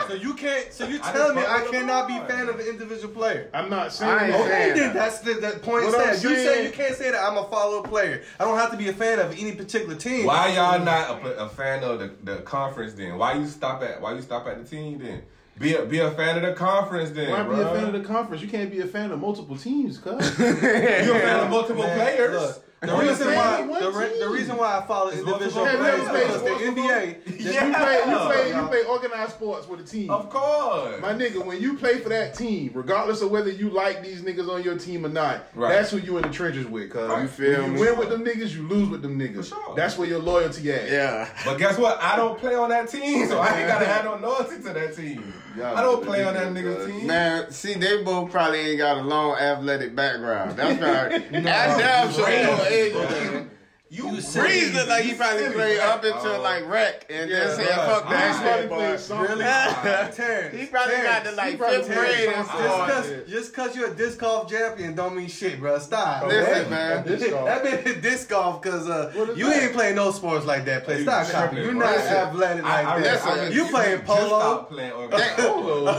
don't So you can't. So you I telling me just I cannot be LeBron. fan of an individual player? I'm not saying I ain't that. saying Okay, that. that's the, the point. What I'm Said. You say you can't say that I'm a follow player. I don't have to be a fan of any particular team. Why y'all not a, a fan of the, the conference then? Why you stop at why you stop at the team then? Be a, be a fan of the conference then, Why bro. be a fan of the conference? You can't be a fan of multiple teams, cuz. You're a fan of multiple Man, players? look, the reason why the, re- the reason why I follow It's individual multiple players players. because the Multiple- NBA. You play, you play, you play organized sports with a team. Of course. My nigga, when you play for that team, regardless of whether you like these niggas on your team or not, Right. that's who you in the trenches with, cuz. Right. You feel When me? you win with them niggas, you lose with them niggas. For sure. That's where your loyalty at. Yeah. But guess what? I don't play on that team, so I ain't gotta have no loyalty to that team. Yeah, I don't play on that nigga, nigga's team. Man, see, they both probably ain't got a long athletic background. That's right. That damn sure ain't gonna age you. You, Breeze like he probably played right? up until Oh. like rec and Yeah, then said, fuck that probably shit, played boy. Really? Terrence. He probably got Terrence, to like he fifth grade and. Just stuff. cause, just cause you're a disc golf champion don't mean shit, bro. Stop. Listen, man. Disc. That been disc golf cause uh, you that? ain't playing no sports like that. Play. Stop tripping. You're bro. not athletic like I, I, that. you playing polo. stopped playing organized Polo.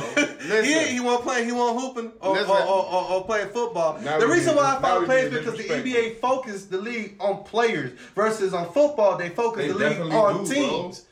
He, he won't play. He won't hooping or, playing football. The reason why I now follow we players because the disrespectful. NBA focused the league on players versus on football they focus They the league on do, teams.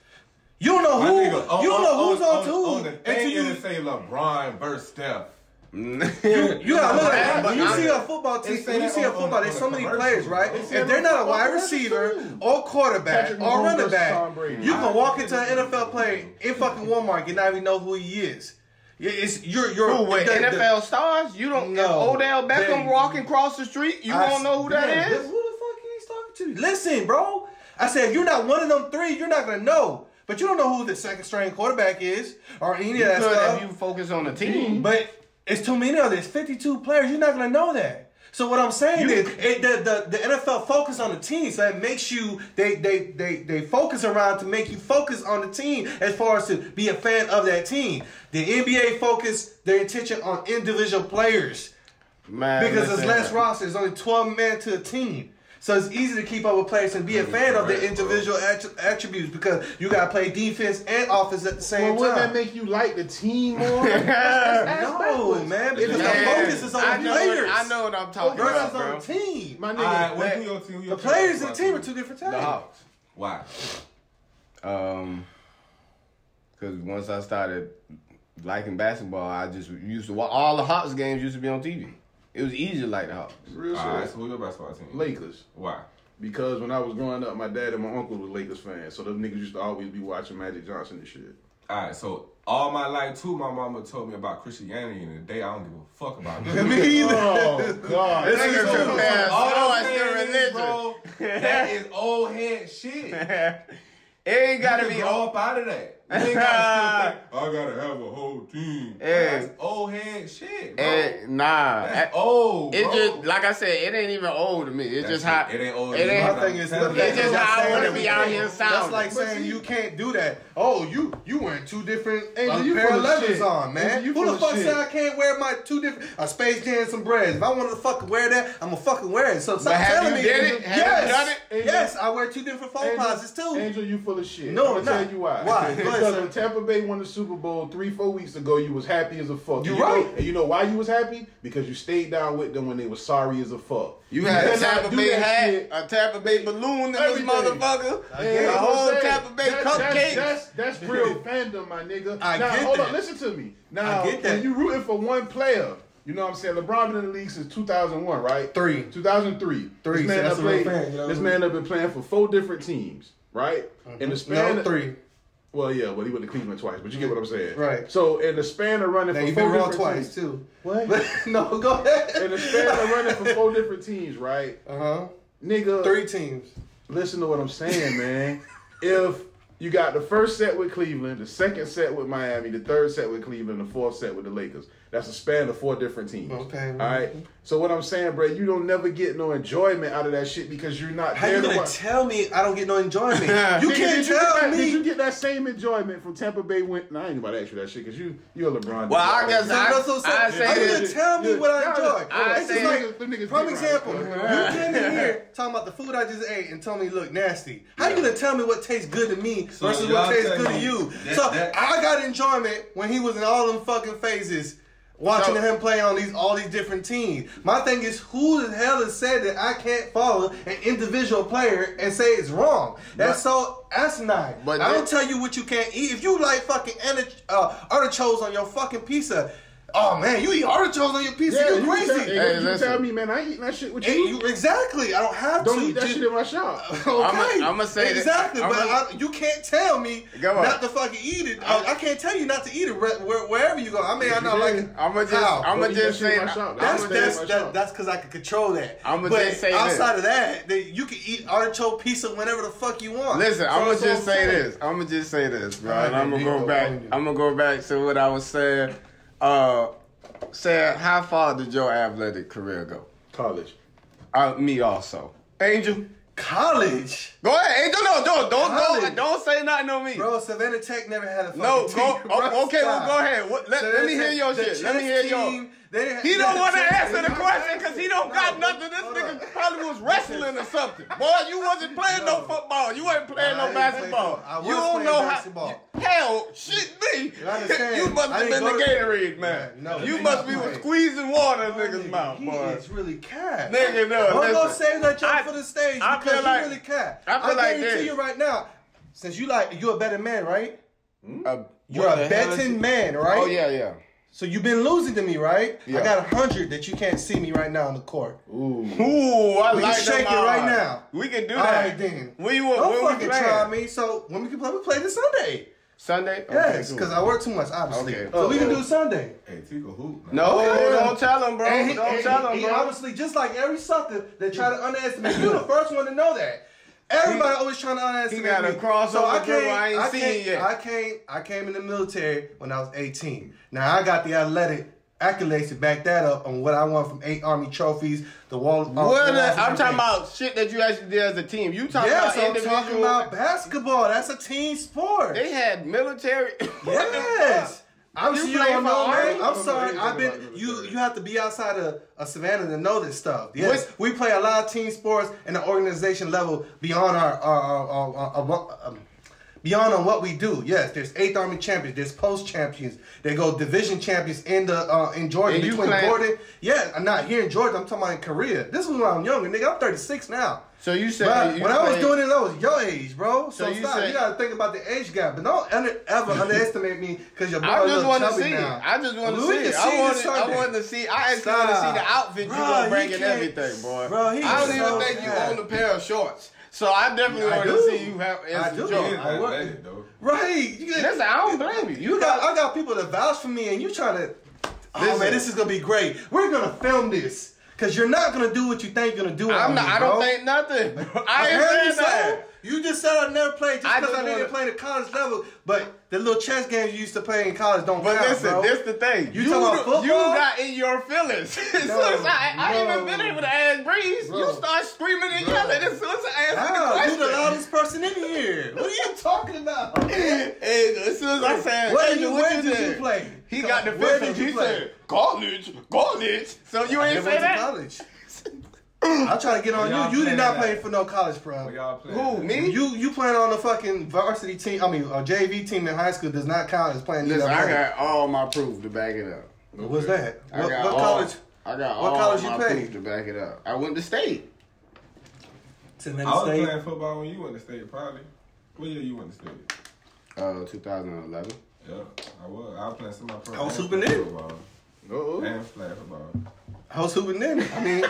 You don't know who. nigga, you don't know who's on, on who the thing you. it'll say LeBron versus Steph. You, you gotta look at when you see a football team. When you see a football, there's so many players, right? If they're not a wide receiver or quarterback or running back, you can walk into an NFL play in fucking Walmart and not even know who he is. Yeah, It's you're you're Who with the- the- NFL stars? You don't know Odell Beckham They- walking across the street. You I- don't know who that Yeah, is? Who the fuck he's talking to? Listen, bro. I said if you're not one of them three, you're not gonna know. But you don't know who the second string quarterback is or any You of that could stuff. if you focus on the team. Mm-hmm. But it's too many of this. 52 players. You're not gonna know that. So what I'm saying is, it, the, the the NFL focus on the team, so it makes you they they they they focus around to make you focus on the team as far as to be a fan of that team. The NBA focus their attention on individual players Man, because there's listen. less roster. There's only 12 men to a team. So it's easy to keep up with players and be a fan of the correct, bro. individual attri- attributes because you got to play defense and offense at the same time. Well, same wouldn't that time. make you like the team more? That's- that's No, backwards. man, because Man, the focus is on I the know, players. I know what I'm talking Versus about, on the team. My nigga, All right, what that- who your team? Who The players and the team? team are two different things. The Hawks. Why? Um, because once I started liking basketball, I just used to watch all the Hawks games. Used to be on TV. It was easy to like the Hawks. real All right, shit. so who your basketball team? Lakers. Why? Because when I was growing up, my dad and my uncle were Lakers fans, so them niggas used to always be watching Magic Johnson and shit. All right, so all my life too, my mama told me about Christianity, and today I don't give a fuck about it. Me either. Oh God! This nigga So- too oh, all Oh, I'm it's the saying is, religion. bro, that is old head shit. it ain't gotta you be can grow up out of that. You ain't gotta I gotta have a whole team. Hey. That's old head shit, bro. Eh, nah, That's old, it bro. just like I said, it ain't even old to me. It's That's just how it. It ain't old. It ain't. My thing is, Telling look, you. It's just that's how I want to be out here That's sounding. like saying you can't do that. Oh, you you wearing two different Angel, uh, you pair full of of leathers shit. on, man. You Who the fuck shit. said I can't wear my two different a Space Jam and some breads? If I wanted to fucking wear that, I'm gonna fucking wear it. So stop have telling you me. did it? Have you yes, done it? Yes, I wear two different phone Angel, posits too. Angel, you full of shit. No, I'm gonna not. tell you why. Why? Go ahead, because when Tampa Bay won the Super Bowl three, four weeks ago, you was happy as a fuck. You And know- right. and you know why you was happy? Because you stayed down with them when they were sorry as a fuck. You had a Tampa Bay hat, shit. a Tampa Bay balloon in this Everything. motherfucker, And a whole saying. Tampa Bay That- cupcake. That's, that's, that's real fandom, my nigga. I now, get hold that. on, listen to me. Now, I when you rooting for one player, you know what I'm saying? LeBron been in the league since 2001, right? Three. 2003. Three, This man, so that's a real played, fan, you know this man have been playing for four different teams, right? In the span no, of- three. Well, yeah, but he went to Cleveland twice, but you get what I'm saying. Right. So, in the span of running Now for you've four been wrong twice teams, too. What? no, go ahead. in the span of running for four different teams, right? Uh huh. Nigga, Three teams. listen to what I'm saying, man. if you got the first set with Cleveland, the second set with Miami, the third set with Cleveland, the fourth set with the Lakers. That's a span of four different teams. Okay, All right. So what I'm saying, bro, you don't never get no enjoyment out of that shit because you're not How there you to gonna watch. tell me I don't get no enjoyment? you Nigga, can't did you tell that, me. Did you get that same enjoyment from Tampa Bay? Win- nah, I ain't about to ask you that shit because you you're a LeBron. Well, I guess So I- that's what I'm I saying. say How you gonna tell me Yeah, what I yeah, enjoy? I It's say- just like, Them niggas- prime example, you came in here talking about the food I just ate and told me look nasty. How you gonna tell me what tastes good to me So versus what tastes good to you? that- so that- I got enjoyment when he was in all them fucking phases. Watching So- him play on these all these different teams. My thing is, who the hell has said that I can't follow an individual player and say it's wrong? That's so asinine. But I don't tell you what you can't eat. If you like fucking uh, artichokes on your fucking pizza, oh man, you eat artichokes on your pizza, Yeah, you you crazy. tell, hey, Hey, you listen. tell me, man, I ain't eating that shit with you. you- exactly. I don't have Don't to. eat that Just- shit in my shop. Okay, I'ma- I'ma say that- exactly, but I'ma- you can't tell me not to fucking eat it. I, I can't tell you not to eat it where, where, wherever you go. I mean, I know like did. I'ma just I'ma Don't eat that just say in my shop. That's that's that, that's because I can control that. I'ma but just say outside of that, that you can eat artichoke pizza whenever the fuck you want. Listen, I'm gonna just say this. I'm gonna just say this, bro. I'm gonna go back. I'm gonna go back to what I was saying. Uh, saying how far did your athletic career go? College. Uh, me also. Angel, College, go ahead. Angel, no, don't don't don't, don't say nothing on me. bro. Savannah Tech never had a no, team. go. bro. oh, okay, well, go ahead. What, let, let me hear your shit. Let me hear your. team, they He don't want to answer the question because he don't got nothing. This nigga probably was wrestling or something. Boy, you wasn't playing no, No. football. You wasn't playing I no play basketball. I was you don't know basketball. how. Hell, shit me. You understand? you must I have been the Gatorade man. No, you must be right. squeezing water in niggas' nigga, mouth, he boy. is really cat. Nigga, no, I'm gonna save that joke for the stage I because feel you like- really cat. I feel like guarantee this. you right now, since you like you're a better man, right? Uh, You're a the hell is betting man, right? Oh yeah, yeah. So you've been losing to me, right? Yeah. I got a hundred that you can't see me right now on the court. Ooh. Ooh, I We can like shake them it right now. We can do All that. right then. We. Don't when we fucking try me. So when we can play, we play this Sunday. Sunday. Okay, Yes, cool. because I work too much, obviously. Okay. So we can Okay. do Sunday. Hey, Tico hoop. No, Oh, yeah. don't tell him, bro. And he, don't and tell he- him, he bro. obviously, just like every sucker that try to underestimate, you're the first one to know that. Everybody always trying to underestimate me. he got a me. crossover dribble I ain't I seen came, yet. I came, I came in the military when I was 18. Now I got the athletic accolades to back that up on what I won from eight Army trophies. The wall. uh, What? walls the- I'm talking everything. about shit that you actually did as a team. You talking Yes, about I'm individual? talking about basketball. That's a team sport. They had military. What the Yes. fuck? Obviously, You you, don't know, man. I'm sorry. I've been no, no, you. You have to be outside of, of Savannah to know this stuff. Yes, What- we play a lot of team sports and the organization level beyond our, our, our, our, our, our um, beyond on what we do. Yes, there's Eighth Army champions. There's post champions. They go division champions in the uh, in Georgia And between Gordon. Yeah, I'm not here in Georgia. I'm talking about in Korea. This was when I'm younger, nigga. I'm 36 now. So you said But when I was doing it, I was your age, bro. So, So you stop. said- you gotta think about the age gap. But don't under, ever underestimate me because your brother I just want to chubby see now. it. I just want to see it. I wanted, I wanted to see. I actually want to see the outfit you gonna bring and everything, boy. He I don't is even so think you own a pair of shorts. So I definitely I want to see you have I as do. a He joke. is I work- though. Right. You, Listen, I don't blame you. you got I got people that vouch for me, and you trying to. Oh Listen. man, this is gonna be great. We're gonna film this because you're not gonna do what you think you're gonna do. I'm not. me, I don't think nothing. I Apparently ain't saying that. You just said I never played just because I, just didn't wanna- play at college level, but the little chess games you used to play in college don't count. But count, listen, bro. this the thing. You talking about football? you got in your feelings. as soon No, as I, I even been able to ask Breeze. You start screaming and Bro. yelling as soon as I ask Wow, the you the loudest person in here. What are you talking about? And as soon as I said, Where, Angel, you, where you did you play? He got the Where did you He play? said, college, college. So you ain't say went to that? college. I'm trying to get on y'all you. You did not play for no college, Where bro. y'all? Who, me? You you playing on the fucking varsity team? I mean, a JV team in high school does not count as playing. Listen, I got all my proof to back it up. What was that? I What, got what all, college? I got what all college you my proof to back it up. I went to state. Savannah I was State. playing football when you went to state, probably. What year you went to state? Uh, 2011. Yeah, I was. I was playing semi-pro. I was and hooping flag in. Football. Uh-oh. And flag football. I was hooping then. I mean,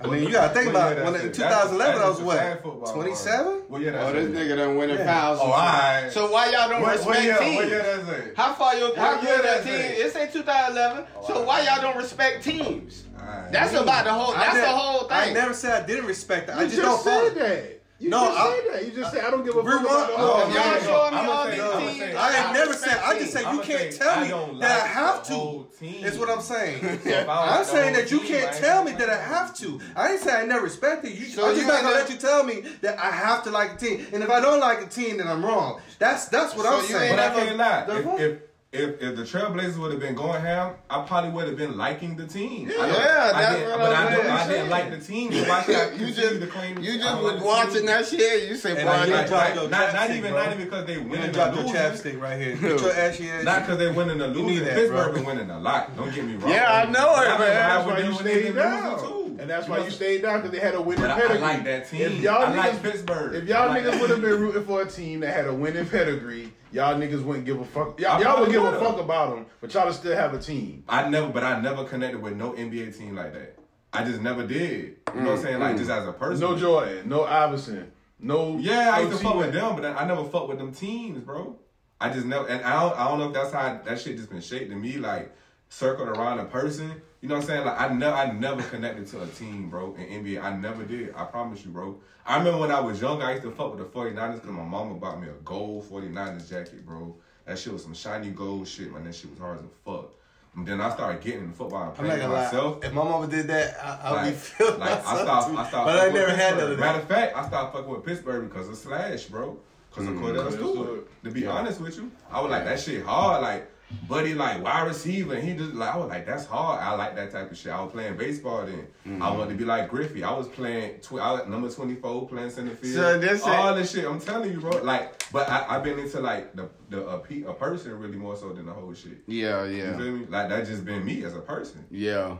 I mean, you gotta think What about year it. When that's in it? 2011, I was what? 27? Well, yeah, Oh, this nigga done winning Yeah. fouls. Oh, alright. So why y'all don't What, respect what year? teams? What year that's it? How far your how good year that that's team? it? It say 2011. So why y'all don't respect teams? Alright. That's about the whole. That's never- the whole thing. I never said I didn't respect it. I You just, just, don't follow. that. You No, just I- said that. You just said I don't give a fuck about oh, the one- whole oh, Y'all yeah, show me I'ma all say- these I'ma teams. I ain't never said. I just say you I'ma can't say, tell me don't that I have to. team. Is what I'm saying. So I I'm saying that you team, can't I tell me that I have to. I didn't say I never respect it. You, So I'm you just not gonna let you tell me that I have to like a team. And if I don't like a team, then I'm wrong. That's that's what So I'm you saying. ain't But I can't lie. The If, if if if the Trailblazers would have been going ham, I probably would have been liking the team. I don't- Yeah, I didn't- what but I'm I, don't- I didn't like the team. So why should I you just to claim? you just was watching that shit. You say, And boy, then you that- Like, not, not even bro. not even because they winning done or your losing. chapstick right here. Get your ashy ass. Not because they winning or need losing. that, Pittsburgh bro. been winning a lot. Don't get me wrong. Yeah, I know it, man. That's why you when they been stayed losing, down. Too. And that's You why you stayed down because they had a winning But I, I pedigree. like that team. If y'all I like niggas, Pittsburgh. if y'all like niggas would have been rooting for a team that had a winning pedigree, y'all niggas wouldn't give a fuck. Y'all, y'all would give a fuck about them, but y'all would still have a team. I never, but I never connected with no NBA team like that. I just never did. You know what I'm mm, saying? Like mm. just as a person. No Jordan, no Iverson, no. Yeah, I no used to fuck with them, but I never fuck with them teams, bro. I just never, and I don't, I don't know if that's how that shit just been shaped to me, like circled around a person. You know what I'm saying? Like I never, I never connected to a team, bro. In NBA, I never did. I promise you, bro. I remember when I was young, I used to fuck with the 49ers because my mama bought me a gold 49ers jacket, bro. That shit was some shiny gold shit, man. That shit was hard as a fuck. And then I started getting in football and I'm playing it gonna lie. myself. If my mama did that, I, would be Like, feeling like I stopped, too. I stopped. but I never had none of Matter of fact, I stopped fucking with Pittsburgh because of Slash, bro. Because of mm, Kordell. Stewart. To be Yeah. honest with you, I was like that shit hard. Like, buddy, like wide receiver, and he just like I was like that's hard. I like that type of shit. I was playing baseball then. Mm-hmm. I wanted to be like Griffey. I was playing tw- I was number twenty four playing center field. So this all ain't- this shit. I'm telling you, bro. Like, but I, I've been into like the the a, pe- a person really more so than the whole shit. yeah, You yeah, feel me? Like that just been me as a person. yeah,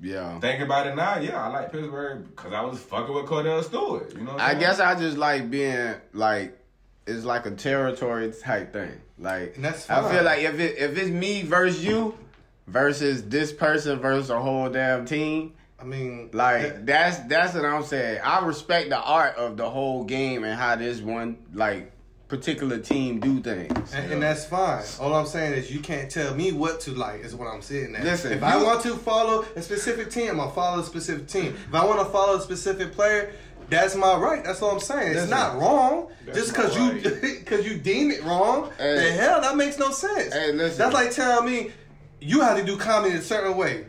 yeah. Think about it now, yeah, I like Pittsburgh because I was fucking with Kordell Stewart. You know, I guess I just like being like it's like a territory type thing. Like I feel like if it if it's me versus you versus this person versus a whole damn team, I mean, like that's that's what I'm saying. I respect the art of the whole game and how this one like particular team do things. And, and that's fine. All I'm saying is you can't tell me what to like. Is what I'm saying. At. Listen, if I want to follow a specific team, gonna follow a specific team. If I want to follow a specific player, that's my right. That's what I'm saying. It's Listen. not wrong. That's Just because my you because you deem it wrong. Hey. the hell that makes no sense. Hey, listen. That's like telling me you have to do comedy a certain way.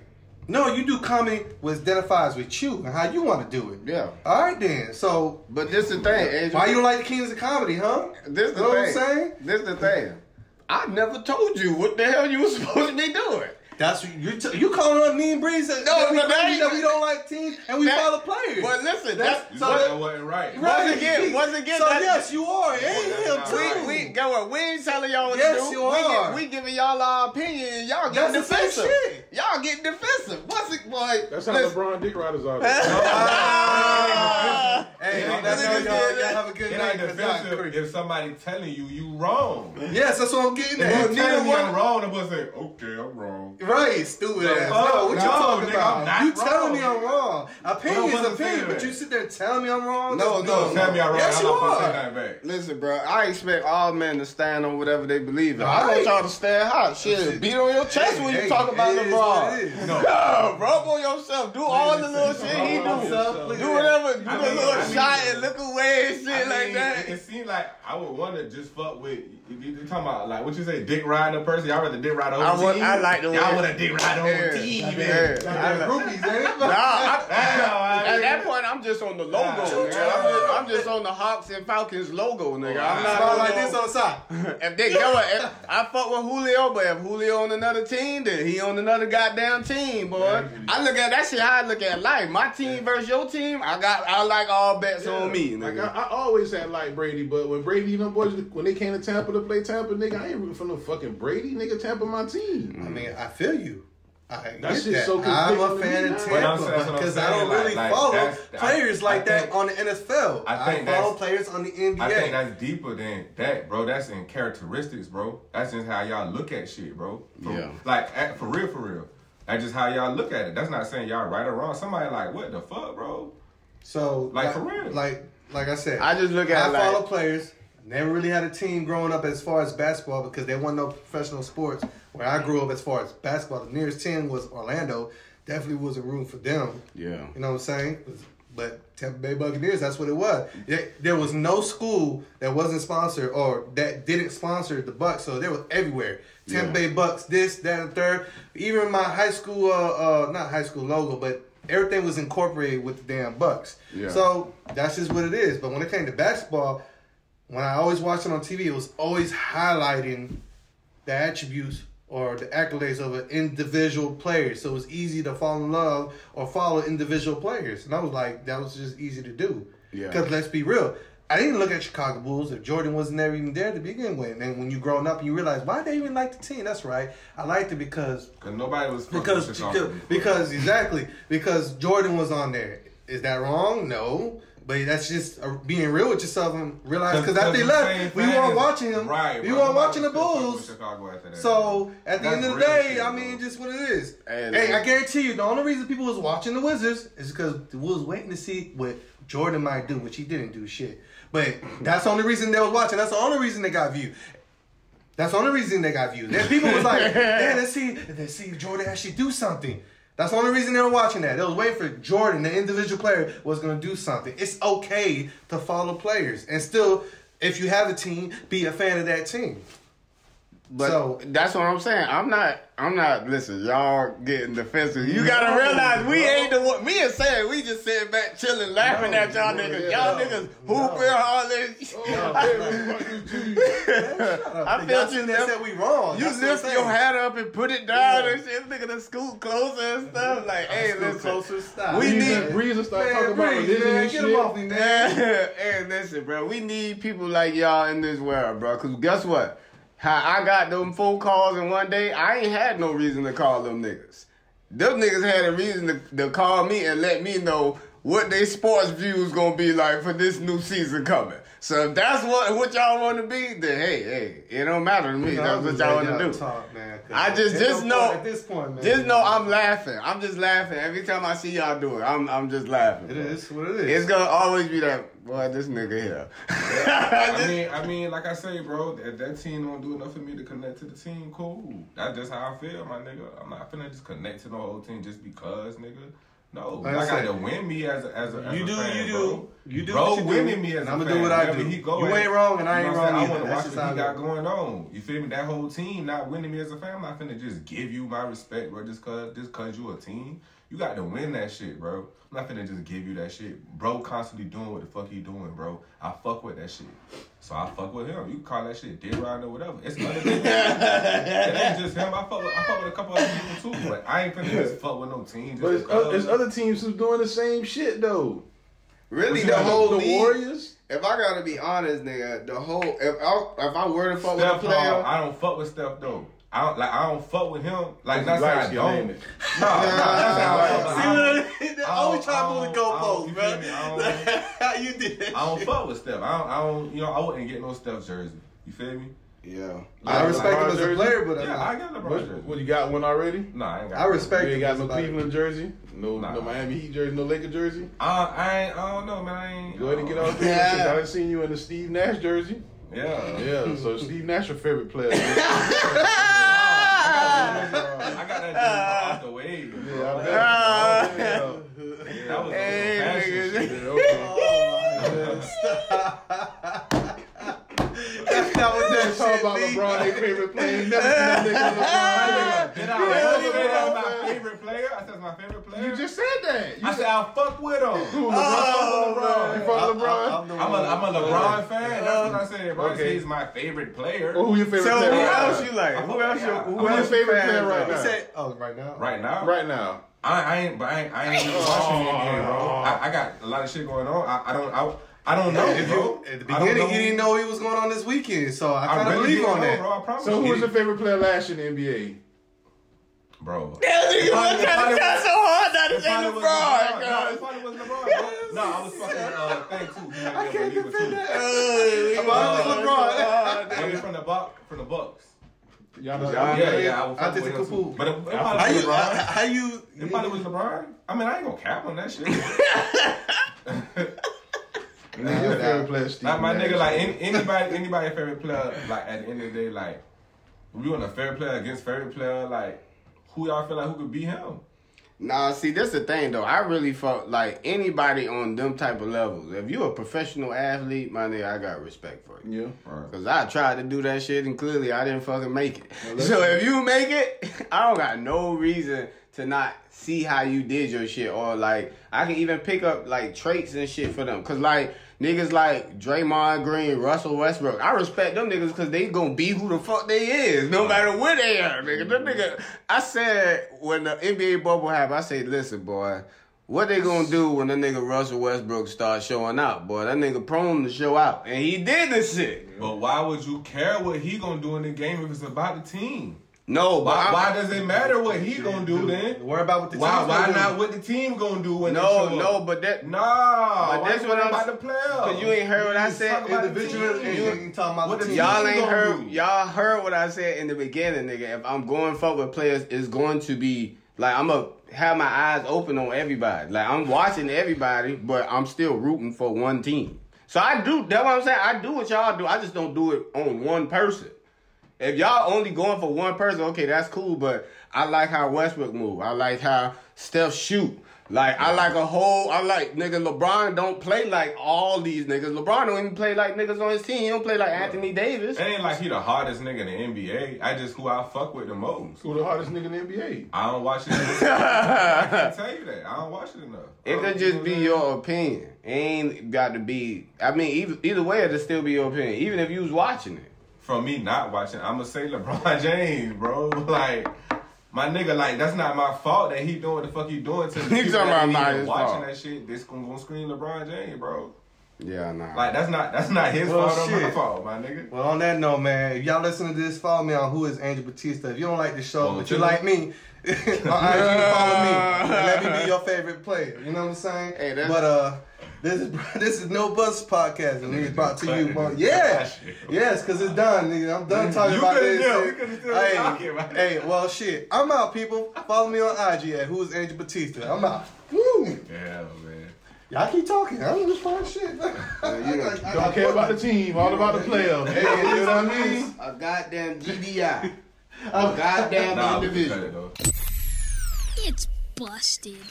No, you do comedy what identifies with you and how you want to do it. Yeah. All right then. So But this is the thing, Adrian. why you don't like the Kings of Comedy, huh? This the Know what I'm thing. saying? This the thing. I never told you what the hell you were supposed to be doing. That's what you t- you calling on mean breeze that, No, that, we, that that, we don't like teams and we That- follow players. But listen, That's- that's You so said that- that wasn't right. Once again, once again, so that's- yes, you are, and him too. not We, we go what we ain't telling y'all what Yes, to do. you we, are. Get, we giving y'all our opinion and y'all getting That's the same defensive. shit. Y'all getting defensive. What's it, boy? That's how listen. LeBron Dick Riders are. Hey, It on ain't that note, defensive. y'all, y'all have a good It night. ain't 'cause defensive if somebody telling you you wrong. Yes, that's what I'm getting If at. you Neither telling me I'm one. wrong, I'm gonna say, okay, I'm wrong. Right, stupid No, ass. fuck, No, what you no, talking nigga, about? I'm not you telling me. I'm wrong. Opinion I is wasn't opinion, saying but you sit there telling me I'm wrong. No, That's- no, Tell me I'm wrong. Yes, you not gonna are. nothing. Listen, bro, I expect all men to stand on whatever they believe in. I want y'all to stand hot. Shit, beat on your chest Hey, when you hey, talk about it is what it LeBron. No. No, rub on yourself. Do all the little shit he do. yourself. Do whatever. Do I the little I shot and look away and shit like that. It, it seemed like I would want to just fuck with. You, you you talking about like what you say, dick riding a person? Y'all rather dick ride a whole I would- team? I like the way- Y'all want to dick ride a whole Yeah. team? Yeah. man. I like- Groupies, ain't it? Nah, I- Damn, at I- that point, I'm just on the logo, Ah. nigga. I'm just, I'm just on the Hawks and Falcons logo, nigga. I'm not on like this on the side. if they go, if I fuck with Julio, but if Julio on another team, then he on another goddamn team, boy. I look at that shit how I look at life. My team versus your team, I got, I like all bets on me, Like nigga. I, I always had like Brady, but when Brady and them boys when they came to Tampa to play Tampa, nigga, I ain't rooting for no fucking Brady, nigga. Tampa my team. I mean, I feel you. I that get that. So I'm a fan of me. Tampa saying- that's what I'm because I don't really like, follow that's- players I like that think- on the NFL. I think follow that's- players on the NBA. I think that's deeper than that, bro. That's in characteristics, bro. That's just how y'all look at shit, bro. For, Yeah. Like at, for real, for real. That's just how y'all look at it. That's not saying y'all right or wrong. Somebody like, what the fuck, bro? so, Like, for real. Like, like I said, I just look at I it like- follow players. Never really had a team growing up as far as basketball because there wasn't no professional sports. Where I grew up as far as basketball, the nearest team was Orlando. Definitely wasn't room for them. Yeah. You know what I'm saying? But Tampa Bay Buccaneers, that's what it was. There, there was no school that wasn't sponsored or that didn't sponsor the Bucks, so they were everywhere. Tampa Yeah. Bay Bucks, this, that, and third. Even my high school, uh, uh, not high school logo, but everything was incorporated with the damn Bucks. Yeah. So that's just what it is. But when it came to basketball, when I always watched it on TV, it was always highlighting the attributes or the accolades of an individual player. So it's easy to fall in love or follow individual players. And I was like, that was just easy to do. Yeah. Because let's be real. I didn't look at Chicago Bulls if Jordan wasn't there even there to begin with. And then when you growing up, you realize why they even like the team. That's right. I liked it because Cause nobody was because because, because exactly because Jordan was on there. Is that wrong? No. But that's just uh, being real with yourself and realize because after he the left, we weren't watching him. Right. we weren't watching the was still fucking Bulls. with Chicago after that, So at the That's end of the day, shit, I mean, just what it is. Hey, Hey. I guarantee you, the only reason people was watching the Wizards is because the Wolves waiting to see what Jordan might do, which he didn't do shit. But that's the only reason they was watching. That's the only reason they got viewed. That's the only reason they got viewed. Then people was like, man, let's see, let's see if Jordan actually do something. That's the only reason they were watching that. They was waiting for Jordan, the individual player, was gonna do something. It's okay to follow players and still, if you have a team, be a fan of that team. But So- that's what I'm saying. I'm not. I'm not. Listen, y'all getting defensive. You gotta realize we no. ain't the one. Me and Sam, we just sitting back chilling, laughing No, at y'all no, niggas. y'all no, niggas no. hooping oh, all this. Oh, man, fuck you, too. I felt you They lift, said we wrong. you That's lift your hat up and put it down Yeah. and shit. Nigga, at the scoot closer and stuff. Like, hey, Scoot listen. closer, stop. We need- and- Breeze and start talking about religion man, and get shit. off me, man. hey, listen, bro. We need people like y'all in this world, bro. Cause guess what? How I got them phone calls in one day, I ain't had no reason to call them niggas. Them niggas had a reason to, to call me and let me know what their sports views gonna be like for this new season coming. So if that's what what y'all want to be, then hey, hey, it don't matter to me. No, that's what y'all want to do. talk, man, I just- just no know- at this point, man. Just know I'm laughing. I'm just laughing every time I see y'all do it. I'm I'm just laughing. It bro. is what it is. It's gonna always be that boy. This nigga here. I mean, I mean, like I say, bro, if that team don't do enough for me to connect to the team, cool. That's just how I feel, my nigga. I'm not finna just connect to the whole team just because, nigga. No, Like I I got to win me as a as a as You a do, fan, you do, bro. you do Bro, what do, winning me as and a I'ma fan. do what I wherever do. He go You at. ain't wrong and I You ain't know wrong? I want to watch just what he I got go. going on. You feel me? That whole team not winning me as a fan. I'm not finna just give you my respect, bro. Just cause just cause you a team, you got to win that shit, bro. I'm not finna just give you that shit, bro. Constantly doing what the fuck he doing, bro. I fuck with that shit, so I fuck with him. You can call that shit dick riding or whatever. It's other people. it ain't just him. I fuck with I fuck with a couple other people too, but I ain't finna just fuck with no team. Just But it's, because. o- it's other teams who's doing the same shit though. Really, the whole the league- Warriors. If I gotta be honest, nigga, the whole if I if I were to fuck with a Steph, player, Paul, I don't fuck with Steph though. I don't like. I don't fuck with him. Like Because not saying I skinned, don't. ain't No, no, that's how I fuck. See I what don't- I- They I always try to move the I don't- goalposts, you bro. feel me? I How you did that? I don't fuck with Steph. I don't. I don't. You know, I wouldn't get no Steph jersey. You feel me? yeah, I respect him as a jersey? player, but I'm Yeah, not- I got LeBron What, jersey. what you got one already? No, I ain't got. I respect You ain't got no a player. Cleveland jersey, no Nah. no Miami Heat jersey, no Laker jersey. Uh, I ain't. I don't know, man. I ain't. Go ahead and get uh, off there. Yeah. because I done seen you in the Steve Nash jersey. Yeah. Yeah, so Steve Nash your favorite player. I got that jersey off the way. Yeah, I bet. Oh, yeah. That was Hey, some fashion nigga. shit. Yeah, okay. That's not what that Let's talk shit about mean. LeBron, their favorite player. You never seen that nigga LeBron. Did I Yeah, really say that's LeBron, my man. favorite player? I said that's my favorite player. You just said that. You I said I fuck with him. Who, LeBron? Oh, LeBron. You fuck LeBron? the I'm a, one- I'm a LeBron fan. That's what I said, bro. Okay. He's my favorite player. Well, who your favorite So who player? right else now? you like? Who else you? yeah. Who Who's your else favorite player right of? He now? said, "Oh, right now." Right now, Right now. I, I ain't, but I ain't, I ain't even watching the NBA, bro. Oh. I, I got a lot of shit going on. I, I don't, I, I don't know, If bro. you, at the beginning, know. you didn't know he was going on this weekend, so I I kind of really believe on know, that. bro. I promise So who was your favorite player last year in the NBA? bro? That nigga was It trying to try so hard not to It say probably LeBron. LeBron. No, cuz. it probably was LeBron, bro. No, I was fucking uh, thing too. I can't defend that. Hey, I'm honest, uh, LeBron. I mean, from the buck, from the Bucks. Giannis. Yeah, Yeah, yeah, I was I fucking did with the him But it, it How was you? LeBron. How you? It probably was LeBron. I mean, I ain't gonna cap on that shit. And then your favorite player, Steve Like my Nash. nigga, like any, anybody, anybody favorite player. Like at the end of the day, like we on a fair player against favorite player. Like who y'all feel like who could beat him? Nah, see, that's the thing though. I really felt like anybody on them type of levels. If you a professional athlete, my nigga, I got respect for you. Yeah. Cause I tried to do that shit and clearly I didn't fucking make it. let's- so if you make it, I don't got no reason to not see how you did your shit or like I can even pick up like traits and shit for them. Cause like niggas like Draymond Green, Russell Westbrook, I respect them niggas cause they gonna be who the fuck they is, no matter where they are, nigga. Them nigga, I said when the NBA bubble happened, I said, listen, boy. What they gonna do when the nigga Russell Westbrook starts showing out, boy? That nigga prone to show out, and he did this shit. But why would you care what he gonna do in the game if it's about the team? No, but Why, why does it matter what he gonna do then? Worry about what the Why why gonna do. Why not what the team gonna do when no, show no, but that Nah, But that's you what I'm about the player. Cause you ain't heard what I said. about the individual and you ain't talking about What the team. Y'all ain't heard. do? Y'all heard what I said in the beginning, nigga. If I'm going fuck with players, it's going to be like I'm gonna have my eyes open on everybody. Like I'm watching everybody, but I'm still rooting for one team. So I do. That's what I'm saying. I do what y'all do. I just don't do it on one person. If y'all only going for one person, okay, that's cool. But I like how Westbrook move. I like how Steph shoot. Like I like a whole. I like nigga LeBron don't play like all these niggas. LeBron don't even play like niggas on his team. He don't play like Anthony Davis. It ain't like he the hardest nigga in the NBA. I just who I fuck with the most. Who the hardest nigga in the NBA? I don't watch it. I can tell you that. I don't watch it enough. It could just be your opinion. It ain't got to be. I mean, either either way, it'll still be your opinion. Even if you was watching it. From me not watching, I'ma say LeBron James, bro. Like my nigga, like that's not my fault that he doing what the fuck he doing to the You people talking that about not even his watching fault. that shit. This gonna, gonna scream LeBron James, bro. Yeah, nah. Like that's not that's not his Well, fault or my fault, my nigga. Well, on that note, man, if y'all listening to this, follow me on Who is Angel Batista. If you don't like the show, On but you like me, on IG, follow me. And let me be your favorite player. You know what I'm saying? Hey, that's- but uh, this is this is no bus podcast, and it's brought to you. Cutting By, yeah, yes, because it's done, nigga. I'm done talking You about this. still- shit. we could've still hey, talking about it. hey, well, shit. I'm out, people. Follow me on IG at Who is Angel Batista. I'm out. Woo. Yeah, man. Y'all keep talking. I'm just fine shit. you don't- Don't care about the team, all about the player. Hey, you know what I mean? a goddamn GDI. A goddamn Nah, we can cut individual. It's busted.